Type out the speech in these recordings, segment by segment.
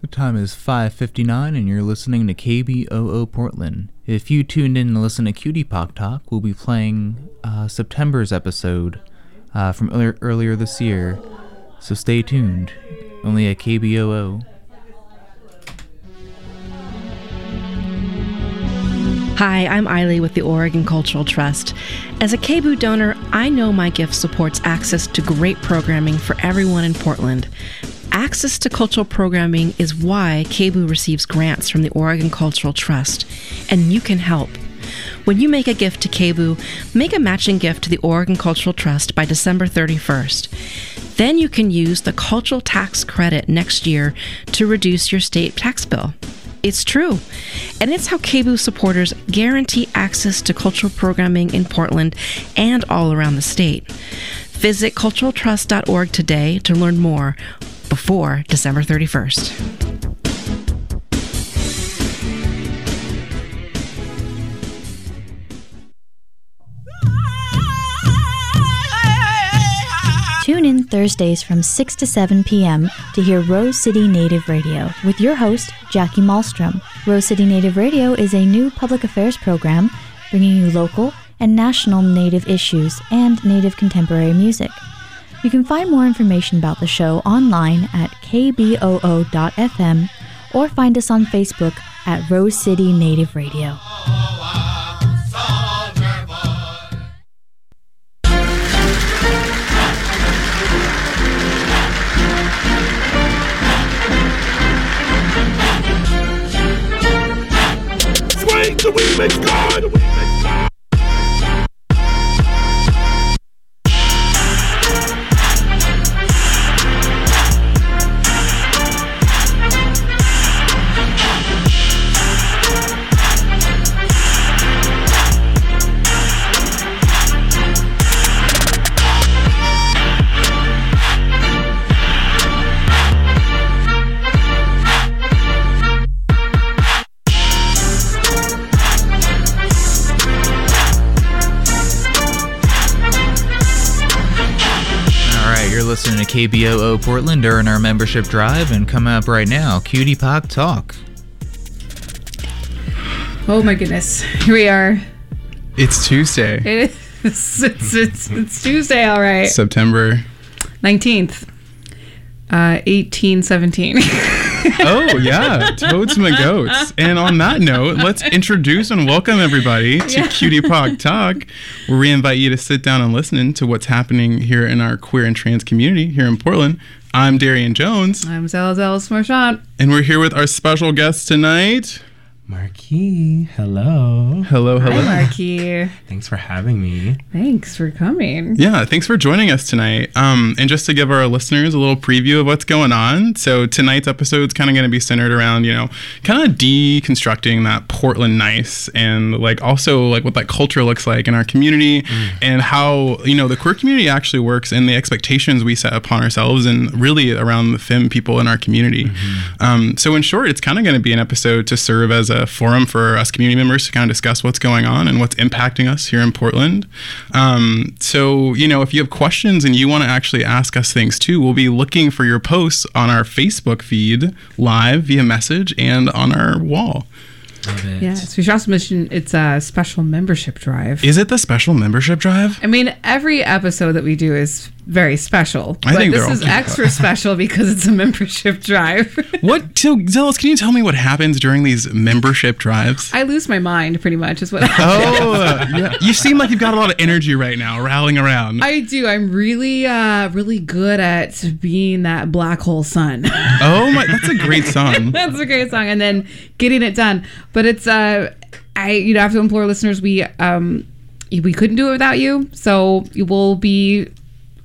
The time is 5:59 and you're listening to KBOO Portland. If you tuned in to listen to Cutie Pop Talk, we'll be playing uh, September's episode uh, from earlier, earlier this year. So stay tuned. Only at KBOO. Hi, I'm Eiley with the Oregon Cultural Trust. As a KBOO donor, I know my gift supports access to great programming for everyone in Portland. Access to cultural programming is why KBOO receives grants from the Oregon Cultural Trust, and you can help. When you make a gift to KBOO, make a matching gift to the Oregon Cultural Trust by December 31st. Then you can use the cultural tax credit next year to reduce your state tax bill. It's true. And it's how KBOO supporters guarantee access to cultural programming in Portland and all around the state. Visit culturaltrust.org today to learn more before December 31st. In Thursdays from 6 to 7 p.m. to hear Rose City Native Radio with your host, Jackie Malmstrom. Rose City Native Radio is a new public affairs program bringing you local and national Native issues and Native contemporary music. You can find more information about the show online at kboo.fm or find us on Facebook at Rose City Native Radio. The remix god! KBOO Portland during our membership drive and come up right now, Cutie Pop Talk. Oh my goodness. Here we are. It's Tuesday, It is it's, it's, it's Tuesday, all right. September. 19th. Uh 1817. Oh yeah, toads my goats. And on that note, let's introduce and welcome everybody to Cutie Pock Talk, where we invite you to sit down and listen to what's happening here in our queer and trans community here in Portland. I'm Darian Jones, I'm Zalazal Marchand. and we're here with our special guest tonight. Marquis, hello. Hello, hello. Hi, Marky. Thanks for having me. Thanks for coming. Yeah, thanks for joining us tonight. Um, and just to give our listeners a little preview of what's going on. So tonight's episode is kind of going to be centered around, you know, kind of deconstructing that Portland nice and like also like what that culture looks like in our community and how, you know, the queer community actually works and the expectations we set upon ourselves and really around the femme people in our community. Um, so in short, it's kind of going to be an episode to serve as a forum for us community members to kind of discuss what's going on and what's impacting us here in Portland. Um, so, you know, if you have questions and you want to actually ask us things too, we'll be looking for your posts on our Facebook feed live via message and on our wall. Love it. Yeah, so we should also mention it's a special membership drive. Is it the special membership drive? I mean, every episode that we do is very special. I but think this is extra special because it's a membership drive. What, so, Zealous, can you tell me what happens during these membership drives? I lose my mind pretty much is what happens. Oh, yeah. you seem like you've got a lot of energy right now, rattling around. I do. I'm really, uh, really good at being that black hole sun. oh my, that's a great song. That's a great song. And then getting it done. But it's uh I you know have to implore listeners we um we couldn't do it without you. So you will be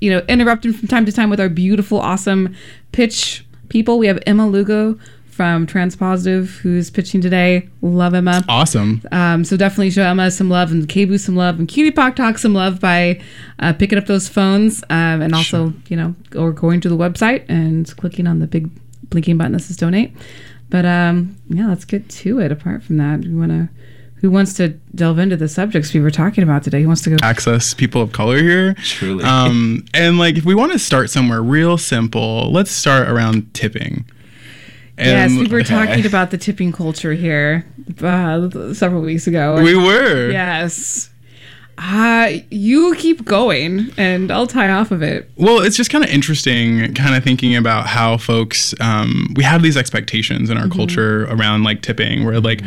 you know interrupted from time to time with our beautiful, awesome pitch people. We have Emma Lugo from Transpositive who's pitching today. Love Emma. Awesome. Um, so definitely show Emma some love and KBOO some love and Cutie Pock Talk some love by uh, picking up those phones um, and also you know or going to the website and clicking on the big blinking button that says donate. But um, yeah, let's get to it. Apart from that, we want to. Who wants to delve into the subjects we were talking about today? Who wants to go? access people of color here. Truly. Um, and like if we want to start somewhere real simple, let's start around tipping. yes, we were talking about the tipping culture here uh, several weeks ago. We were. Yes. Uh, you keep going, and I'll tie off of it. Well, it's just kind of interesting, kind of thinking about how folks um, we have these expectations in our Mm-hmm. culture around like tipping, where like.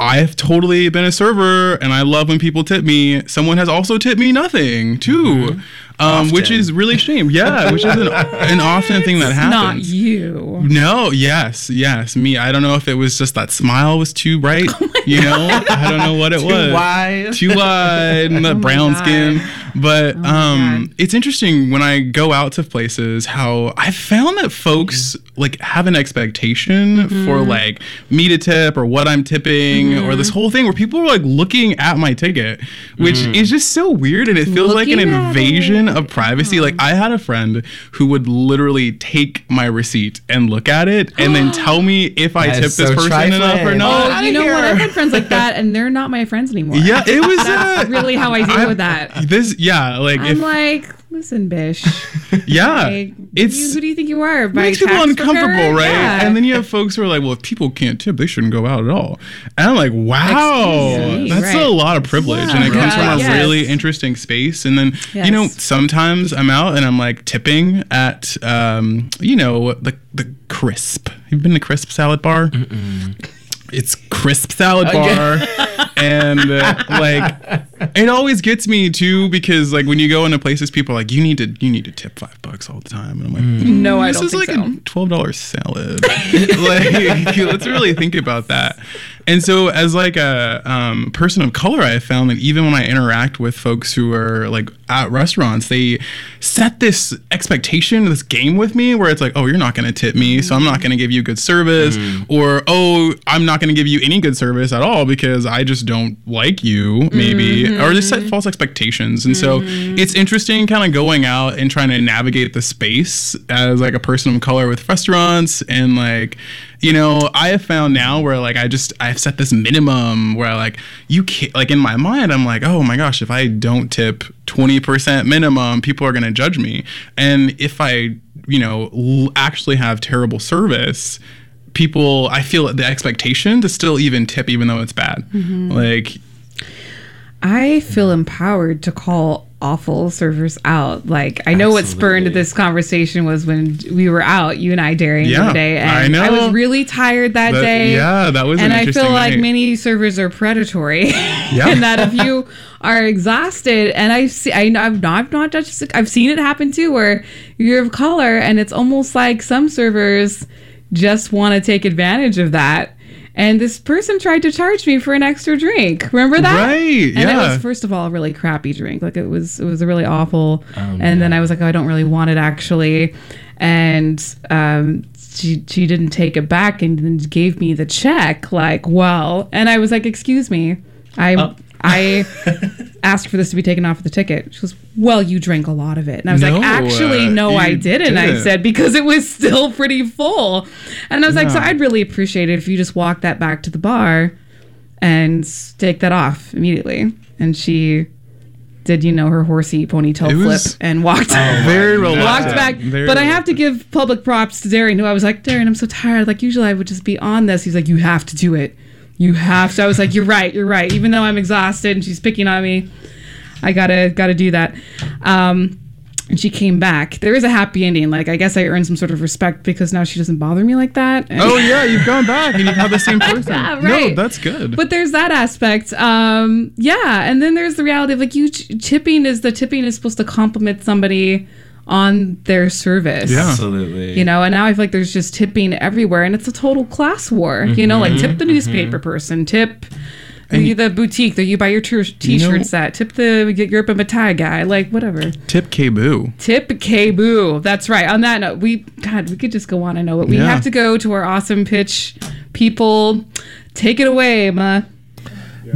I've totally been a server and I love when people tip me. Someone has also tipped me nothing too, mm-hmm. Um, which is really a shame. Yeah, which is an, an often thing that happens. Not you. No, yes, yes, me. I don't know if it was just that smile was too bright. you know, I don't know what it was. wide. Too wide, and the brown God. skin. But um, it's interesting when I go out to places how I found that folks like have an expectation for like me to tip or what I'm tipping or this whole thing where people are like looking at my ticket, which is just so weird and it feels like an invasion of privacy. Like I had a friend who would literally take my receipt and look at it and then tell me if I tipped is this so person enough or not. Oh, you know what? I've had friends like that, and they're not my friends anymore. Yeah, it was That's uh, really how I deal I'm- with that. This, yeah, like I'm if like, listen, bish. yeah, Like, it's you, who do you think you are? My makes people uncomfortable, preparer? right? Yeah. And then you have folks who are like, well, if people can't tip, they shouldn't go out at all. And I'm like, wow, Excuse me, that's right. a lot of privilege, and it Yeah. comes from a Yes. really interesting space. And then you know, sometimes I'm out and I'm like tipping at, um, you know, the the crisp. You've been to Crisp Salad Bar? It's crisp salad bar, and uh, like it always gets me too because like when you go into places, people are like, you need to you need to tip five bucks all the time, and I'm like, mm. no, I this don't is think like so. a twelve dollar salad. like, let's really think about that. And so, as like a um, person of color, I have found that even when I interact with folks who are like at restaurants, they set this expectation, this game with me, where it's like, oh, you're not going to tip me, so I'm not going to give you good service, mm. or oh, I'm not going to give you any good service at all because I just don't like you, maybe, mm. Or they set mm-hmm. false expectations. And so, mm-hmm. it's interesting, kind of going out and trying to navigate the space as like a person of color with restaurants and like you know i have found now where like i just i've set this minimum where I like you can't like in my mind i'm like oh my gosh if i don't tip 20% minimum people are going to judge me. And if i you know l- actually have terrible service people i feel the expectation to still even tip even though it's bad. Mm-hmm. Like I feel empowered to call awful servers out. Like I know what spurned this conversation was when we were out, you and I, Darian, the Yeah, other day, and I know. I was really tired that, That- day. yeah, that was an and I feel like many servers are predatory, yeah. and that if you are exhausted, and I see, I know I've not, I've not just, I've seen it happen too, where you're of color, and it's almost like some servers just want to take advantage of that. And this person tried to charge me for an extra drink. Remember that? Right, And it yeah. was first of all a really crappy drink. Like it was it was a really awful. Oh, and then I was like, oh, I don't really want it actually. And um she she didn't take it back and then gave me the check. Like, well, and I was like, excuse me, I Oh. I asked for this to be taken off the ticket. She goes, well, you drank a lot of it. And I was No, like, actually, uh, no, I didn't. I didn't. said because it was still pretty full. And I was like, so I'd really appreciate it if you just walk that back to the bar and take that off immediately. And she did, you know, her horsey ponytail It flip and walked very reluctant walked back. Very but I have to give public props to Darren, who I was like, Darren, I'm so tired. Like usually I would just be on this. He's like, you have to do it. You have to. I was like, you're right. You're right. Even though I'm exhausted and she's picking on me, I gotta gotta do that. Um, and she came back. There is a happy ending. Like I guess I earned some sort of respect because now she doesn't bother me like that. And- oh yeah you've gone back and you've had the same person Yeah, right. no that's good But there's that aspect. Um, yeah, and then there's the reality of like you ch- tipping is the tipping is supposed to compliment somebody on their service. Yeah. Absolutely. You know, and now I feel like there's just tipping everywhere, and it's a total class war. You know, like tip the mm-hmm. newspaper mm-hmm. person, tip the, the boutique that you buy your t- t-shirts at, tip the get Europe and Matai guy, like whatever. tip KBOO Tip KBOO. That's right. On that note, we God, we could just go on and know, but we Yeah. have to go to our awesome pitch people. Take it away, Ma.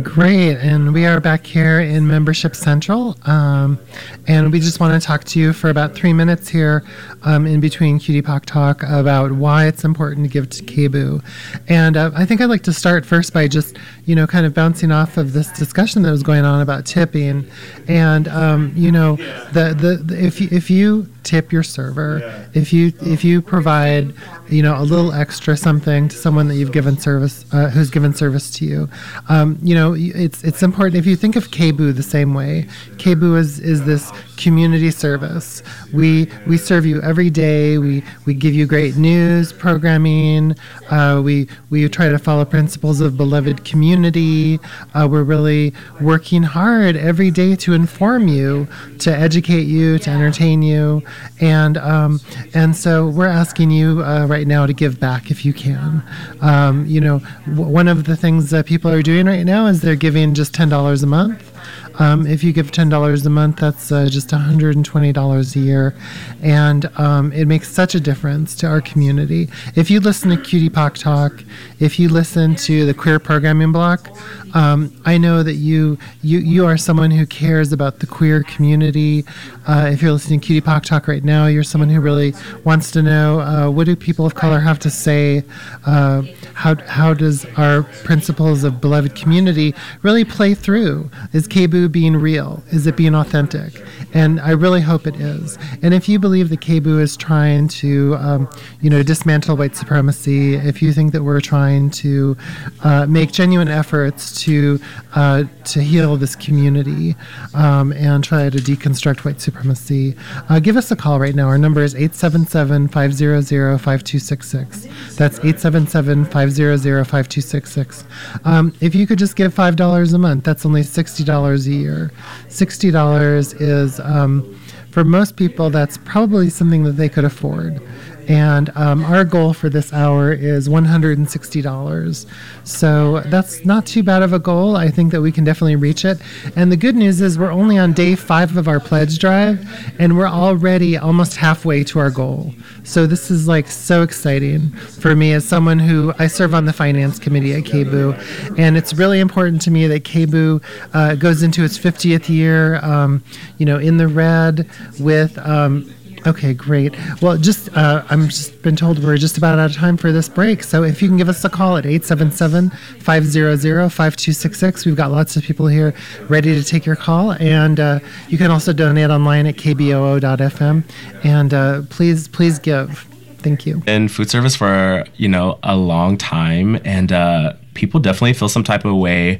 Great, and we are back here in Membership Central, um, and we just want to talk to you for about three minutes here, um, in between Cutie Pock Talk about why it's important to give to KBOO, and uh, I think I'd like to start first by just you know kind of bouncing off of this discussion that was going on about tipping, and um, you know the, the the if if you tip your server. If you if you provide you know a little extra something to someone that you've given service uh, who's given service to you um, you know it's it's important. If you think of KBOO the same way KBOO is is this community service. We we serve you every day. We we give you great news programming. Uh, we we try to follow principles of beloved community. Uh, we're really working hard every day to inform you to educate you to entertain you and um, and so we're asking you uh, right now to give back if you can um, you know w- one of the things that people are doing right now is they're giving just $10 a month um, if you give $10 a month, that's uh, just $120 a year. And um, it makes such a difference to our community. If you listen to Cutie Pock Talk, if you listen to the Queer Programming Block, um, I know that you, you you are someone who cares about the queer community. Uh, if you're listening to Cutie Pock Talk right now, you're someone who really wants to know uh, what do people of color have to say. Uh, how how does our principles of beloved community really play through? Is KBOO being real? Is it being authentic? And I really hope it is. And if you believe that KBOO is trying to, um, you know, dismantle white supremacy, if you think that we're trying to uh, make genuine efforts to uh, to heal this community um, and try to deconstruct white supremacy, uh, give us a call right now. Our number is 877-500-5266. That's 877-500-5266. Um, if you could just give $5 a month, that's only $60 a year. $60 is, um, for most people, that's probably something that they could afford. And um, our goal for this hour is $160. So that's not too bad of a goal. I think that we can definitely reach it. And the good news is we're only on day five of our pledge drive, and we're already almost halfway to our goal. So this is like so exciting for me as someone who I serve on the finance committee at KBOO, and it's really important to me that KBOO uh, goes into its 50th year, um, you know, in the red with. Um, Okay, great. Well, just uh, I'm just been told we're just about out of time for this break. So if you can give us a call at 877-500-5266. We've got lots of people here ready to take your call. And uh, you can also donate online at kboo.fm. And uh, please, please give. Thank you. in food service for you know a long time and uh, people definitely feel some type of way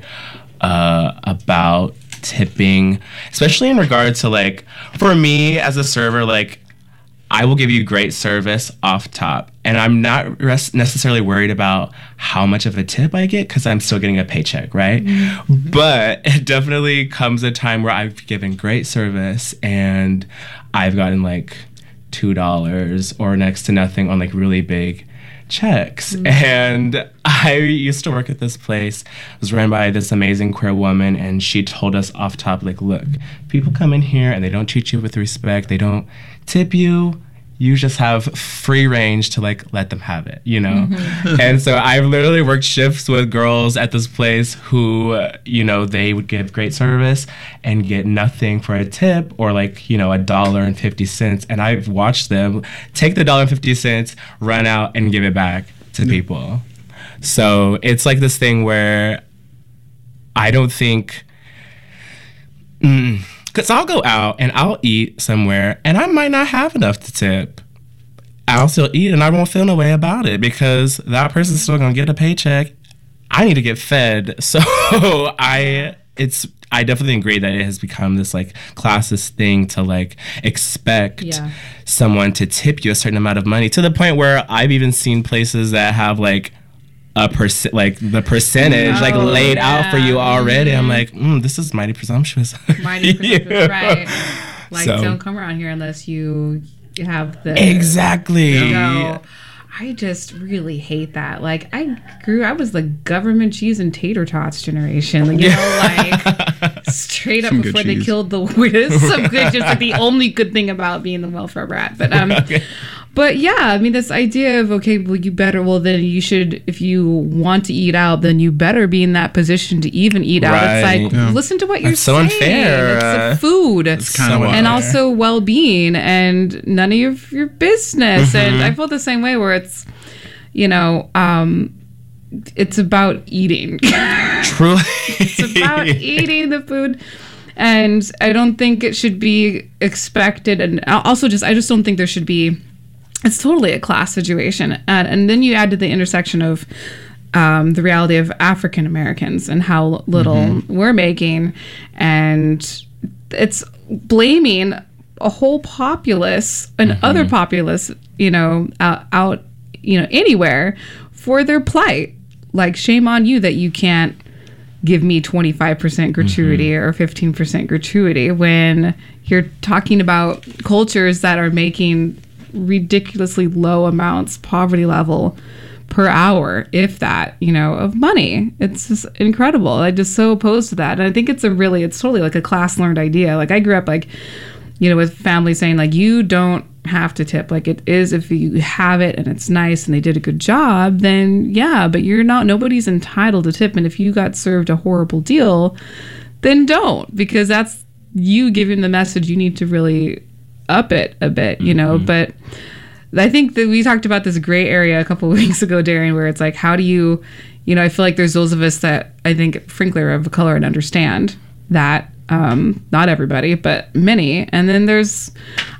uh, about tipping especially in regard to like for me as a server like i will give you great service off top and i'm not res- necessarily worried about how much of a tip i get because i'm still getting a paycheck right mm-hmm. but it definitely comes a time where i've given great service and i've gotten like two dollars or next to nothing on like really big checks. Mm-hmm. And I used to work at this place. It was run by this amazing queer woman, and she told us off top, like, look, people come in here and they don't treat you with respect. They don't tip you. You just have free range to like let them have it, you know? and so I've literally worked shifts with girls at this place who, uh, you know, they would give great service and get nothing for a tip or like, you know, a dollar and 50 cents. And I've watched them take the dollar and 50 cents, run out and give it back to people. So it's like this thing where I don't think. Because I'll go out and I'll eat somewhere and I might not have enough to tip. I'll still eat and I won't feel no way about it because that person's still gonna get a paycheck. I need to get fed. So I it's I definitely agree that it has become this like classist thing to like expect Yeah. someone to tip you a certain amount of money to the point where I've even seen places that have like a percent like the percentage like Oh, laid out for you yeah. already. I'm like, mm, this is mighty presumptuous. Mighty presumptuous, right? Like, So- don't come around here unless you have the Exactly. So I just really hate that. Like I grew, I was the government cheese and tater tots generation. Like, you know, like straight up Some before they cheese. killed the widows. Some good, just like the only good thing about being the welfare rat. But um, but yeah, I mean this idea of okay, well you better, well then you should, if you want to eat out, then you better be in that position to even eat out. It's like Yeah. listen to what you're That's so saying. unfair. It's Uh, a food It's kind of So what and also well-being and none of your your business and i feel the same way where it's you know um it's about eating Truly. it's about eating the food and i don't think it should be expected and also just i just don't think there should be it's totally a class situation. And, and then you add to the intersection of um, the reality of African Americans and how little mm-hmm. we're making. And it's blaming a whole populace and mm-hmm. other populace, you know, out, out, you know, anywhere for their plight. Like, shame on you that you can't give me 25% mm-hmm. gratuity or 15% gratuity when you're talking about cultures that are making ridiculously low amounts poverty level per hour if that you know of money. It's just incredible. I'm just so opposed to that. And i think it's a really it's totally like a class learned idea. Like i grew up like you know with families saying like you don't have to tip. Like it is if you have it and it's nice and they did a good job then yeah but you're not nobody's entitled to tip. And if you got served a horrible deal then don't because that's you giving the message you need to really up it a bit you know but I think that we talked about this gray area a couple of weeks ago, Darian, where it's like, how do you, you know, I feel like there's those of us that I think, frankly, are of color and understand that. Um, not everybody, but many. And then there's,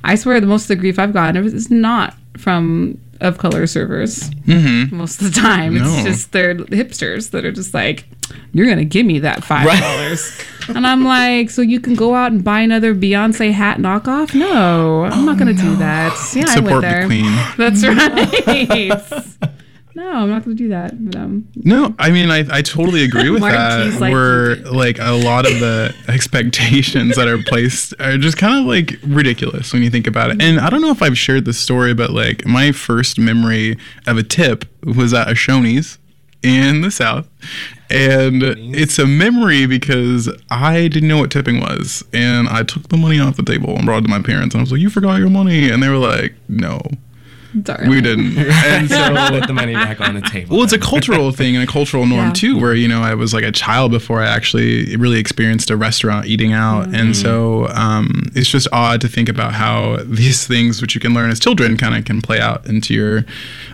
I swear, the most of the grief I've gotten is not from of color servers mm-hmm. most of the time. It's just they're hipsters that are just like, you're gonna give me that five dollars, and I'm like, so you can go out and buy another Beyonce hat knockoff? No, I'm not gonna do oh, that. Yeah, I Support went the there. queen. That's right. no, I'm not gonna do that. But um, No, I mean, I, I totally agree with that. like where like a lot of the expectations that are placed are just kind of like ridiculous when you think about it. And I don't know if I've shared this story, but like my first memory of a tip was at a Shoney's in the South. And it's a memory because I didn't know what tipping was. And I took the money off the table and brought it to my parents. And I was like, You forgot your money. And they were like, No, darn. we didn't. And so we Put the money back on the table. well, it's a cultural thing and a cultural norm Yeah. too, where you know I was like a child before I actually really experienced a restaurant eating out, and so um, it's just odd to think about how these things, which you can learn as children, kind of can play out into your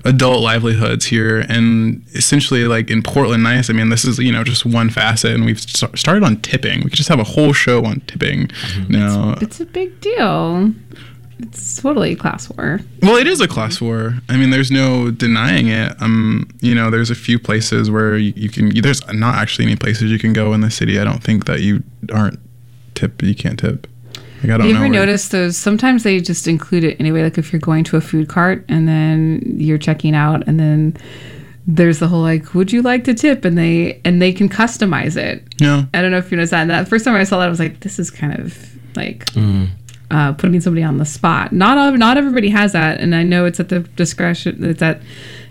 adult livelihoods here. And essentially, like in Portland, nice. I mean, this is you know just one facet, and we've st- started on tipping. We could just have a whole show on tipping. Now, It's a big deal. It's totally a class war. Well, it is a class war. I mean, there's no denying it. Um, you know, there's a few places where you, you can. There's not actually any places you can go in the city. I don't think that you aren't tip. You can't tip. Like I don't you know. ever noticed those? Sometimes they just include it anyway. Like if you're going to a food cart and then you're checking out, and then there's the whole like, "Would you like to tip?" and they and they can customize it. Yeah. I don't know if you noticed that. And that first time I saw that, I was like, "This is kind of like uh, putting somebody on the spot." Not all, not everybody has that, and I know it's at the discretion. It's at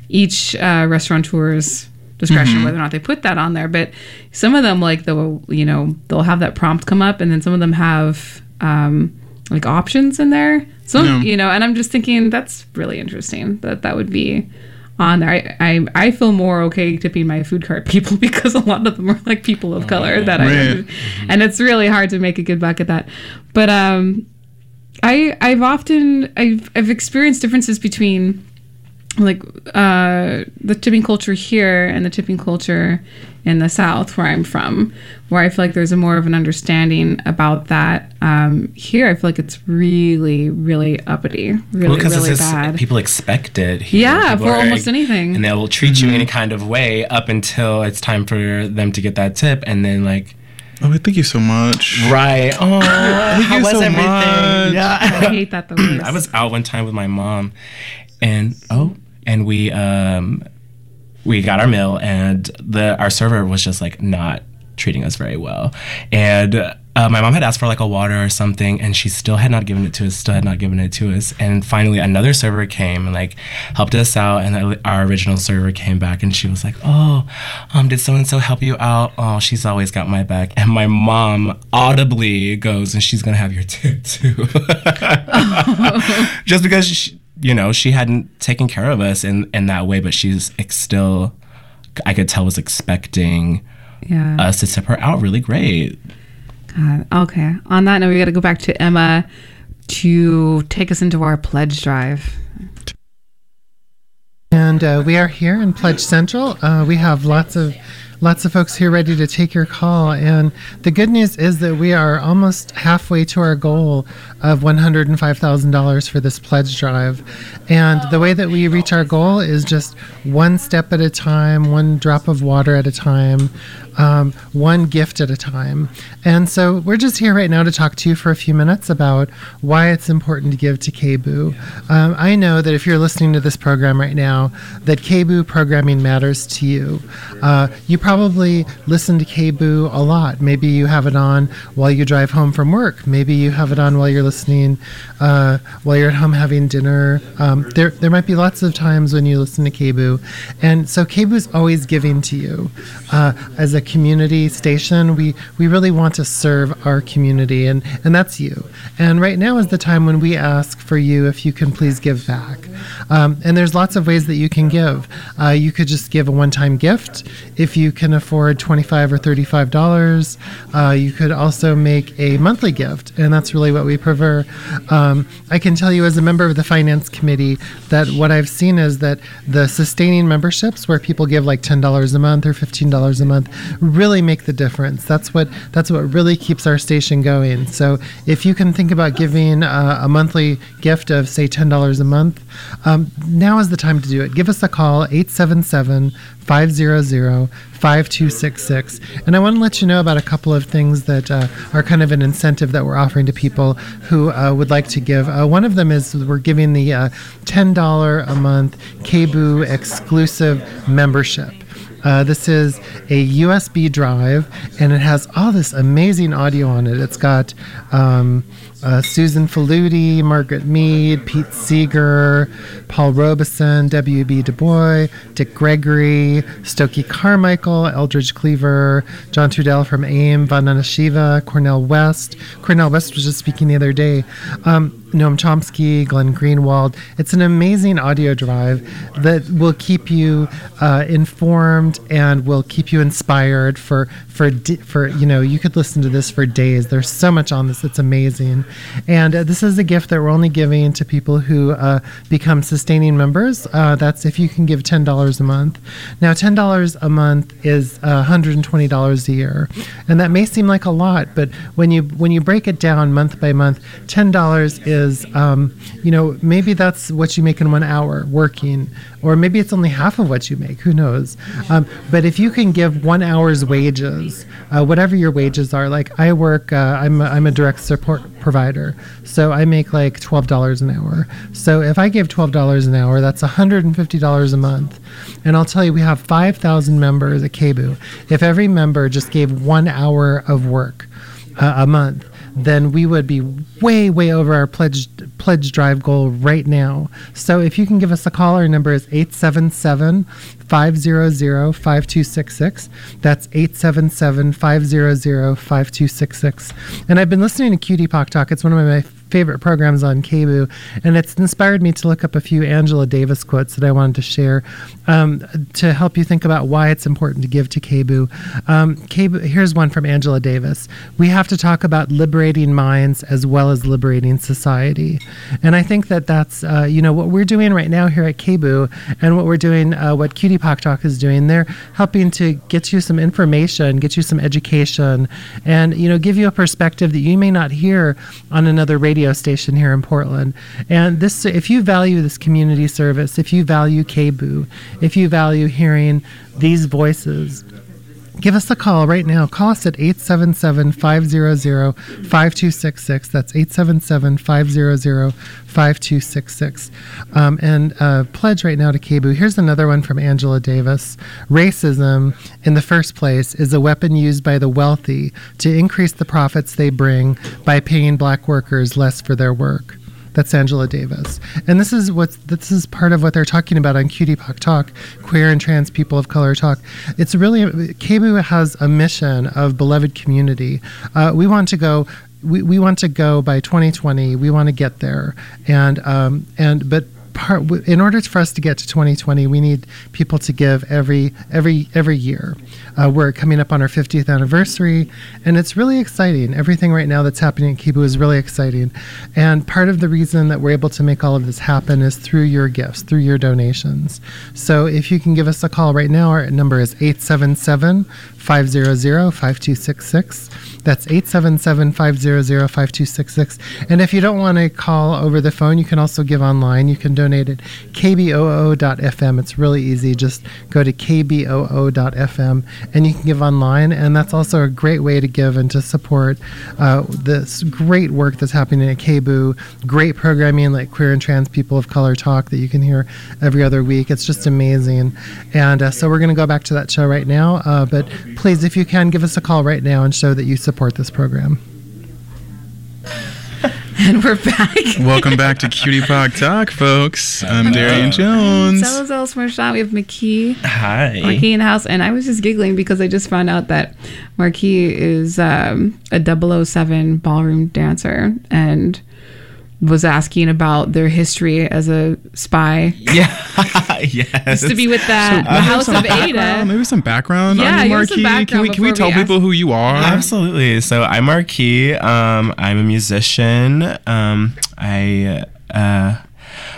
each uh, restaurateur's discretion whether or not they put that on there. But some of them, like they'll you know they'll have that prompt come up, and then some of them have um, like options in there. So Yeah. you know, and I'm just thinking that's really interesting that that would be on there. I, I I feel more okay tipping my food cart people because a lot of them are like people of color that I Right. and it's really hard to make a good buck at that. But um, I I've often I've I've experienced differences between like uh, the tipping culture here and the tipping culture in the South, where I'm from, where I feel like there's a more of an understanding about that. Um, here, I feel like it's really, really uppity, really, Well, really bad. people expect it. here. Yeah, People for almost anything. and they will treat you any kind of way up until it's time for them to get that tip, and then like, Oh, thank you so much. right, oh, how you was so everything? much. Yeah, I hate that the worst. I was out one time with my mom, and oh, and we um, we got our meal, and the our server was just like not treating us very well, and. Uh, my mom had asked for like a water or something, and she still had not given it to us. Still had not given it to us. And finally, another server came and like helped us out. And our original server came back, and she was like, "Oh, um, did so and so help you out? Oh, she's always got my back." And my mom audibly goes, "And she's gonna have your tip too." just because she, you know she hadn't taken care of us in in that way but she's ex- still i could tell was expecting yeah. us to tip her out really great God. Okay. On that note, we got to go back to Emma to take us into our pledge drive. And uh, we are here in Pledge Central. Uh, we have lots of lots of folks here ready to take your call. And the good news is that we are almost halfway to our goal of $105,000 for this pledge drive. And the way that we reach our goal is just one step at a time, one drop of water at a time, um, one gift at a time. And so we're just here right now to talk to you for a few minutes about why it's important to give to KBOO. Um, I know that if you're listening to this program right now, that KBOO programming matters to you. Uh, you probably listen to KBOO a lot. Maybe you have it on while you drive home from work. Maybe you have it on while you're listening uh, while you're at home having dinner. Um, there, there might be lots of times when you listen to KBOO. And so KBOO is always giving to you. Uh, as a community station, we, we really want to serve our community, and, and that's you. And right now is the time when we ask for you if you can please give back. Um, and there's lots of ways that you can give. Uh, you could just give a one time gift if you can afford 25 or $35. Uh, you could also make a monthly gift, and that's really what we prefer. Um, I can tell you, as a member of the finance committee, that what I've seen is that the sustaining memberships, where people give like $10 a month or $15 a month, really make the difference. That's what that's what really keeps our station going. So if you can think about giving uh, a monthly gift of say $10 a month, um, now is the time to do it. Give us a call, 877 500 5266. And I want to let you know about a couple of things that uh, are kind of an incentive that we're offering to people who uh, would like to give. Uh, one of them is we're giving the uh, $10 a month KBOO exclusive membership. Uh, this is a USB drive, and it has all this amazing audio on it. It's got um, uh, Susan Faludi, Margaret Mead, Pete Seeger, Paul Robeson, W.B. Du Bois, Dick Gregory, Stokely Carmichael, Eldridge Cleaver, John Trudell from AIM, Vandana Shiva, Cornel West. Cornel West was just speaking the other day. Um, Noam Chomsky, Glenn Greenwald. It's an amazing audio drive that will keep you uh, informed and will keep you inspired for for for you know you could listen to this for days. There's so much on this. It's amazing, and uh, this is a gift that we're only giving to people who uh, become sustaining members. Uh, that's if you can give ten dollars a month. Now, ten dollars a month is uh, 120 dollars a year, and that may seem like a lot, but when you when you break it down month by month, ten dollars is is, um, you know, maybe that's what you make in one hour working, or maybe it's only half of what you make. Who knows? Um, but if you can give one hour's wages, uh, whatever your wages are, like I work, uh, I'm, a, I'm a direct support provider, so I make like twelve dollars an hour. So if I give twelve dollars an hour, that's hundred and fifty dollars a month. And I'll tell you, we have five thousand members at KBOO. If every member just gave one hour of work uh, a month, then we would be way, way over our pledge pledge drive goal right now. So if you can give us a call, our number is 877 500 5266. That's 877 500 5266. And I've been listening to QT Pop Talk. It's one of my favorite programs on KBOO, and it's inspired me to look up a few Angela Davis quotes that I wanted to share um, to help you think about why it's important to give to KBOO. Um. Here's one from Angela Davis. We have to talk about liberating minds as well as liberating society, and I think that that's uh, you know what we're doing right now here at KBOO, and what we're doing, uh, what Cutie Pop Talk is doing. They're helping to get you some information, get you some education, and you know give you a perspective that you may not hear on another radio radio station here in Portland. And this, if you value this community service, if you value KBOO, if you value hearing these voices, give us a call right now. Call us at 877 500 5266. That's 877 500 5266. Um, and uh, pledge right now to KBOO. Here's another one from Angela Davis. Racism, in the first place, is a weapon used by the wealthy to increase the profits they bring by paying black workers less for their work. That's Angela Davis. And this is what this is part of what they're talking about on QT Pop Talk, queer and trans people of color talk. It's really KBOO has a mission of beloved community. Uh, we want to go we, we want to go by 2020 we want to get there and um, and but part in order for us to get to 2020 we need people to give every every every year. Uh, we're coming up on our 50th anniversary and it's really exciting. Everything right now that's happening at KBOO is really exciting. And part of the reason that we're able to make all of this happen is through your gifts through your donations. So if you can give us a call right now our number is 877 500 5266 that's 877 500 5266 and if you don't want to call over the phone you can also give online. You can donate at kboo.fm it's really easy. Just go to kboo.fm and you can give online. And that's also a great way to give and to support uh, this great work that's happening at KBOO great programming like queer and trans people of color talk that you can hear every other week. It's just amazing. And uh, so we're going to go back to that show right now. Uh, but please if you can give us a call right now and show that you support this program And we're back. Welcome back to Cutie Pop Talk, folks. I'm Darian Jones. Zelazelle Smarshot. We have McKee. Hi. Marquis in the house. And I was just giggling because I just found out that Marquis is um, a 007 ballroom dancer and was asking about their history as a spy. Yeah. yes. to be with that the House of Ada. maybe some background Yeah, on you, give us some Marquis. Can we, background can we tell we people who you are? Absolutely. So I'm Marquis. Um, I'm a musician. Um, I uh,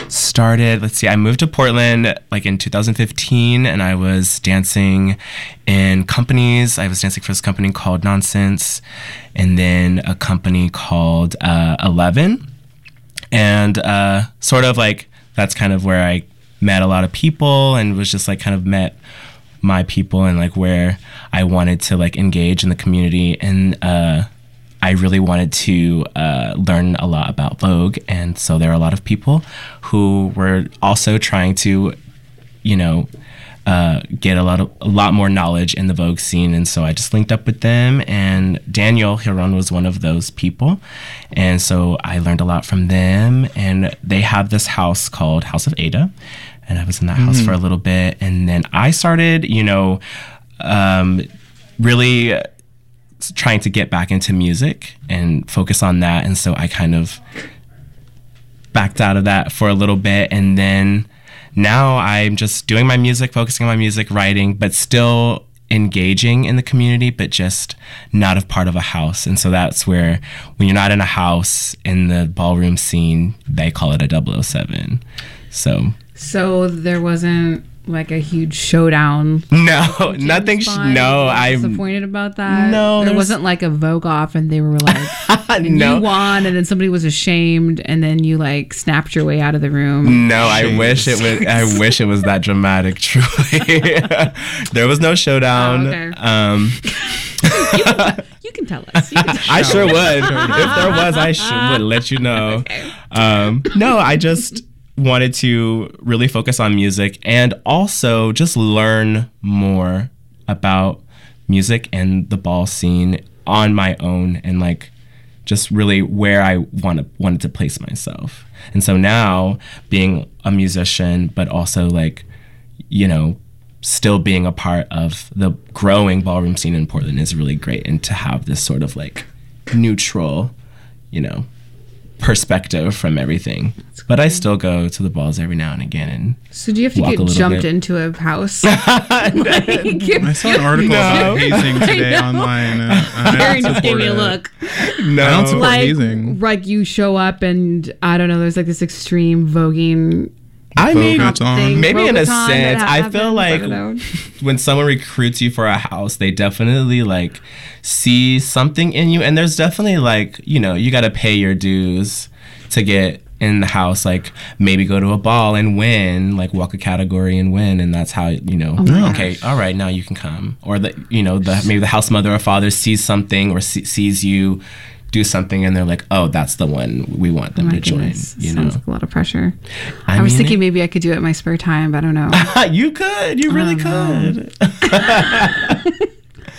started. Let's see. I moved to Portland like in 2015, and I was dancing in companies. I was dancing for this company called Nonsense, and then a company called uh, Eleven, and uh, sort of like that's kind of where I met a lot of people and was just like kind of met my people and like where I wanted to like engage in the community. And uh, I really wanted to uh, learn a lot about Vogue. And so there are a lot of people who were also trying to you know uh, get a lot of a lot more knowledge in the Vogue scene, and so I just linked up with them. And Daniel Hiron was one of those people, and so I learned a lot from them. And they have this house called House of Ada, and I was in that house for a little bit, and then I started, you know, um, really trying to get back into music and focus on that. And so I kind of backed out of that for a little bit and then now I'm just doing my music, focusing on my music, writing, but still engaging in the community, but just not a part of a house. And so that's where when you're not in a house in the ballroom scene, they call it a 007. So So there wasn't like a huge showdown. no, nothing. Sh- no, I'm disappointed about that. No, there there's- wasn't like a Vogue off, and they were like, and no. you won, and then somebody was ashamed, and then you like snapped your way out of the room. No, I wish it was. I wish it was that dramatic. Truly, there was no showdown. Oh, okay. Um, You can tell us. You can I sure would. if there was, I sure would let you know. Um, no, I just wanted to really focus on music and also just learn more about music and the ball scene on my own and like just really where I want wanted to place myself. And so now being a musician, but also like, you know, still being a part of the growing ballroom scene in Portland is really great. And to have this sort of like neutral, you know, perspective from everything. But I still go to the balls every now and again and So do you have to get jumped bit. into a house? I saw an article about hazing today online. Uh, I Karen don't just gave me a look. no. I don't support Like, hazing. like you show up and I don't know. There's like this extreme voguing. I mean, Vogue on. thing, maybe in a sense, I feel like when someone recruits you for a house, they definitely like see something in you, and there's definitely like you know you got to pay your dues to get in the house. Like maybe go to a ball and win, like walk a category and win, and that's how you know. okay, all right, now you can come, or the you know the maybe the house mother or father sees something or see, sees you do something, and they're like, oh, that's the one we want them oh My to join. goodness, You sounds know, like a lot of pressure. I I, was thinking it- maybe I could do it in my spare time, but I don't know. you could, you really could.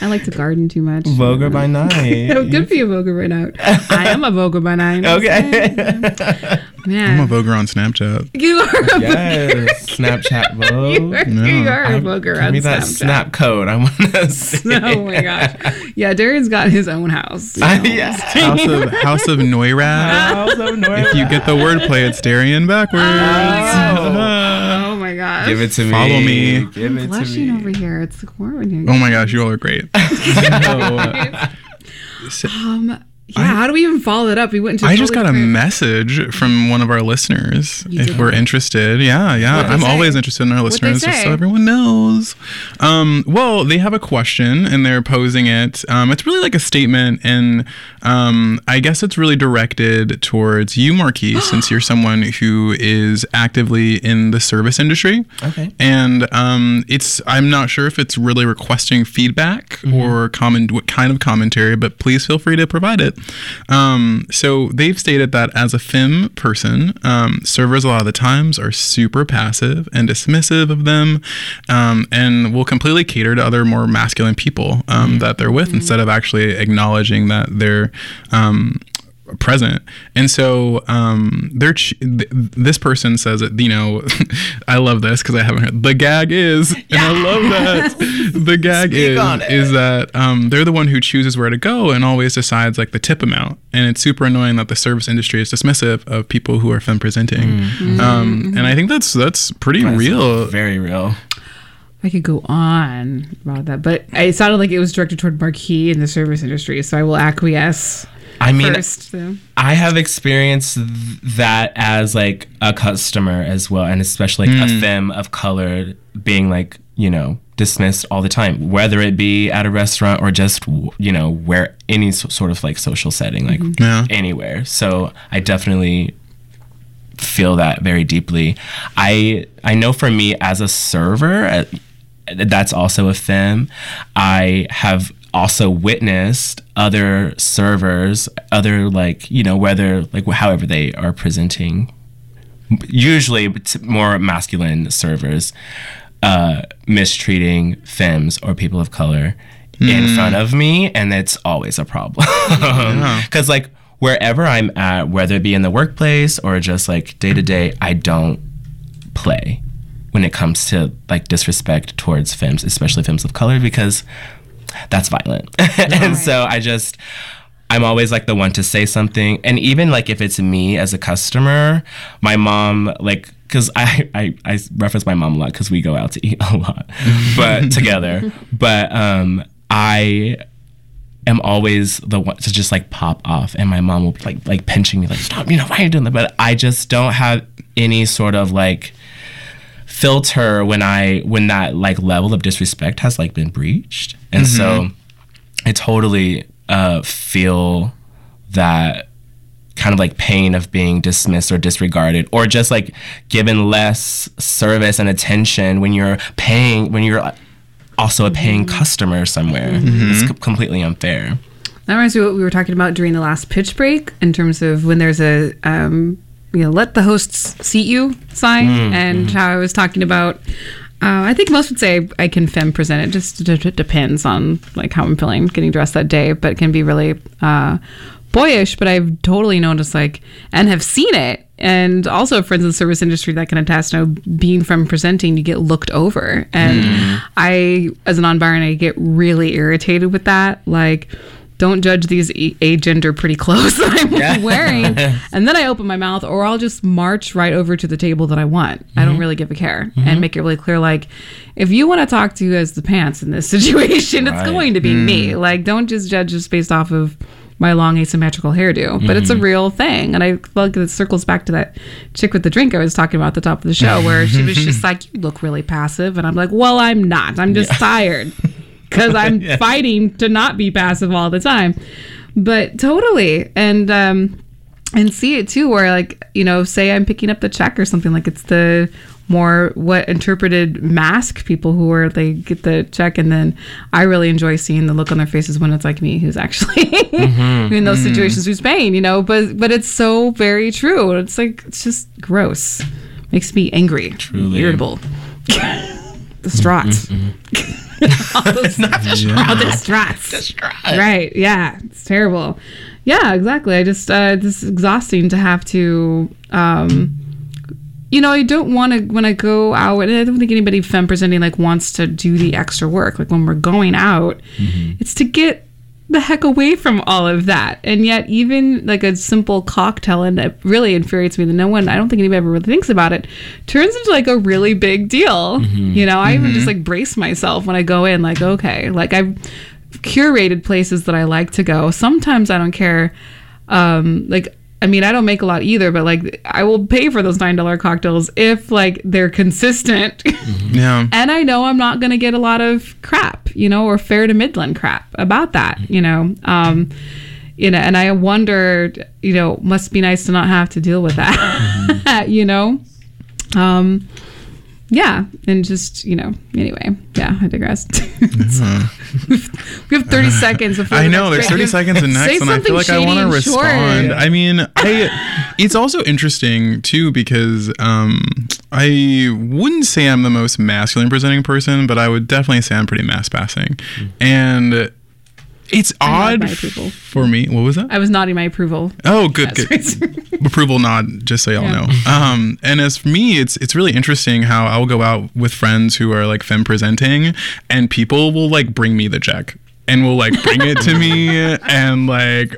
I like to garden too much. Vogue by night. It could be a Vogue by night. I am a Vogue by night. Okay. Man. I'm a Voguer on Snapchat. You are a yes. Snapchat You Vogue. are, you are a Vogue Give me that snap code. I want to see. Oh my gosh. Yeah, Darian's got his own house. you know. yes. House of Noirad. House of Neurad. If you get the wordplay, it's Darian backwards. Oh my gosh. Give it to me. Follow me. Give it to blushing me. over here. It's warm in here. Oh my gosh, you all are great. So, Um, yeah, how do we even follow that up? We went into I just got a message from one of our listeners. You if did? we're interested, yeah, yeah, I'm say? always interested in our listeners, just so everyone knows. Um, well, they have a question and they're posing it. Um, it's really like a statement, and um, I guess it's really directed towards you, Marquis, since you're someone who is actively in the service industry. Okay. And um, it's I'm not sure if it's really requesting feedback Mm-hmm. or comment what kind of commentary, but please feel free to provide it. Um, so they've stated that as a fem person, um, servers a lot of the times are super passive and dismissive of them, um, and will completely cater to other more masculine people um, that they're with instead of actually acknowledging that they're. Present. And so um they're ch- th- this person says that you know i love this because i haven't heard the gag is and i love that. The gag Speak on is that um they're the one who chooses where to go and always decides like the tip amount. And it's super annoying that the service industry is dismissive of people who are femme presenting. Um and i think that's that's pretty real. Very real. I could go on about that, but it sounded like it was directed toward Marquis in the service industry, so I will acquiesce I mean, first. So. I have experienced th- that as like a customer as well, and especially like a femme of color being like you know dismissed all the time, whether it be at a restaurant or just you know where any so- sort of like social setting, like Yeah. anywhere. So I definitely feel that very deeply. I I know for me as a server, uh, that's also a femme. I have also witnessed other servers, other like you know whether like however they are presenting, usually more masculine servers, uh, mistreating femmes or people of color in front of me, and it's always a problem. Because like wherever I'm at, whether it be in the workplace or just like day to day, I don't play when it comes to like disrespect towards femmes, especially femmes of color, because that's violent. and so I just I'm always like the one to say something. And even like if it's me as a customer, my mom like because I, I I reference my mom a lot because we go out to eat a lot, but together. But um I am always the one to just like pop off and my mom will be like like pinching me like stop you know why are you doing that but i just don't have any sort of like filter when i when that like level of disrespect has like been breached. And so i totally uh feel that kind of like pain of being dismissed or disregarded or just like given less service and attention when you're paying when you're also a paying customer somewhere. It's co- completely unfair. That reminds me of what we were talking about during the last pitch break in terms of when there's a um, you know let the hosts seat you sign and how I was talking about. Uh, I think most would say I can femme present it. Just d- d- depends on like how I'm feeling getting dressed that day, but it can be really uh, boyish. But I've totally noticed like and have seen it, and also friends in the service industry that can attest. You know, being from presenting, you get looked over, and I, as a non-binary, I get really irritated with that. Like don't judge these e- agender pretty clothes that I'm wearing. And then I open my mouth, or I'll just march right over to the table that I want. I don't mm-hmm. really give a care mm-hmm. and make it really clear like, if you want to talk to you as the pants in this situation, it's going to be mm. me. Like, don't just judge just based off of my long asymmetrical hairdo, but it's a mm-hmm. real thing. And I feel like it circles back to that chick with the drink I was talking about at the top of the show, where she was just like, You look really passive. And I'm like, Well, I'm not. I'm just tired because I'm fighting to not be passive all the time. But totally. And, um, and see it too, where like, you know, say I'm picking up the check or something like it's the more what interpreted mask people who are they get the check and then I really enjoy seeing the look on their faces when it's like me who's actually mm-hmm. in those mm. situations who's paying, you know, but but it's so very true. It's like it's just gross. Makes me angry. Truly. Irritable. Distraught. All those all distress. Right. Yeah. It's terrible. Yeah, exactly. I just uh this is exhausting to have to um you know, I don't want to when I go out, and I don't think anybody femme presenting like wants to do the extra work. Like when we're going out, it's to get the heck away from all of that. And yet, even like a simple cocktail, and it really infuriates me that no one, I don't think anybody ever really thinks about it, turns into like a really big deal. You know, I even just like brace myself when I go in, like, okay, like I've curated places that I like to go. Sometimes I don't care. Um, like, I mean, I don't make a lot either, but like, I will pay for those nine dollar cocktails if like they're consistent. Yeah. and I know I'm not going to get a lot of crap, you know, or fair to Midland crap about that, you know. Um, you know, and I wondered, you know, must be nice to not have to deal with that, you know. Um, yeah, and just you know, anyway, yeah, I digress. we have 30 seconds before. I the know next there's 30 seconds in Say next, and I feel like I want to and short. respond. I mean, I, it's also interesting too because um, I wouldn't say I'm the most masculine presenting person, but I would definitely say I'm pretty mass passing, and it's nod odd for me. What was that? I was nodding my approval. Oh, good, good. Approval nod, just so y'all Yeah. know. Um, and as for me, it's it's really interesting how I'll go out with friends who are like femme presenting, and people will like bring me the check and will like bring it to me and like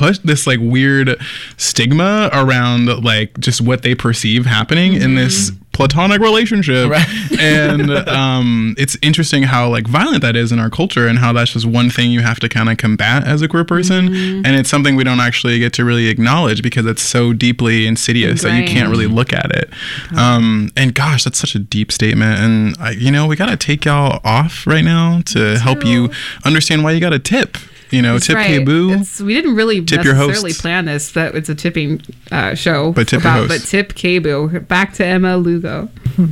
put this like weird stigma around like just what they perceive happening in this platonic relationship. Right. and um it's interesting how like violent that is in our culture and how that's just one thing you have to kind of combat as a queer person. And it's something we don't actually get to really acknowledge because it's so deeply insidious that you can't really look at it. Um and gosh that's such a deep statement. And I, you know we gotta take y'all off right now to help you understand why you got a tip you know That's tip right. KBOO. It's- we didn't really Tip your necessarily plan this, that it's a tipping uh, show. But tip your about, but tip KBOO. Back to Emma Lugo.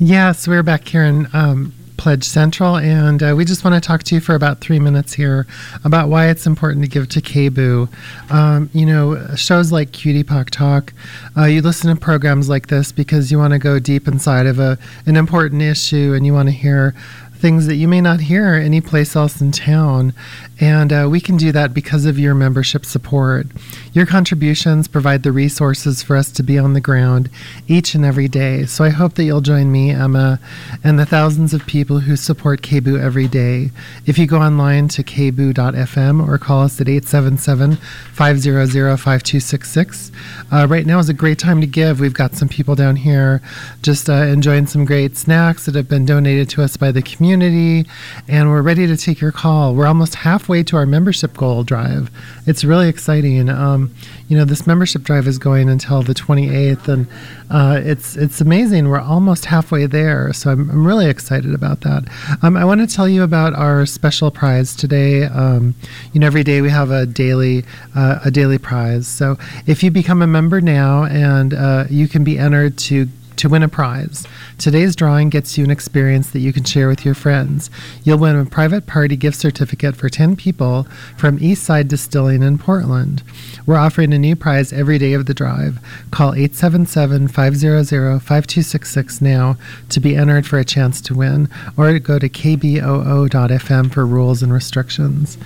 Yes, we're back here in um, Pledge Central, and uh, we just want to talk to you for about three minutes here about why it's important to give to KBOO. Um, you know, shows like Cutie Pock Talk, uh, you listen to programs like this because you want to go deep inside of a, an important issue and you want to hear things that you may not hear anyplace else in town. And uh, we can do that because of your membership support. Your contributions provide the resources for us to be on the ground each and every day. So I hope that you'll join me, Emma, and the thousands of people who support KBOO every day. If you go online to kboo.fm or call us at 877 500 5266, uh, right now is a great time to give. We've got some people down here just uh, enjoying some great snacks that have been donated to us by the community, and we're ready to take your call. We're almost halfway to our membership goal drive. It's really exciting. Um, you know, this membership drive is going until the 28th, and uh, it's it's amazing. We're almost halfway there, so I'm, I'm really excited about that. Um, I want to tell you about our special prize today. Um, you know, every day we have a daily uh, a daily prize. So if you become a member now, and uh, you can be entered to to win a prize. Today's drawing gets you an experience that you can share with your friends. You'll win a private party gift certificate for 10 people from Eastside Distilling in Portland. We're offering a new prize every day of the drive. Call 877 500 5266 now to be entered for a chance to win, or go to kboo.fm for rules and restrictions.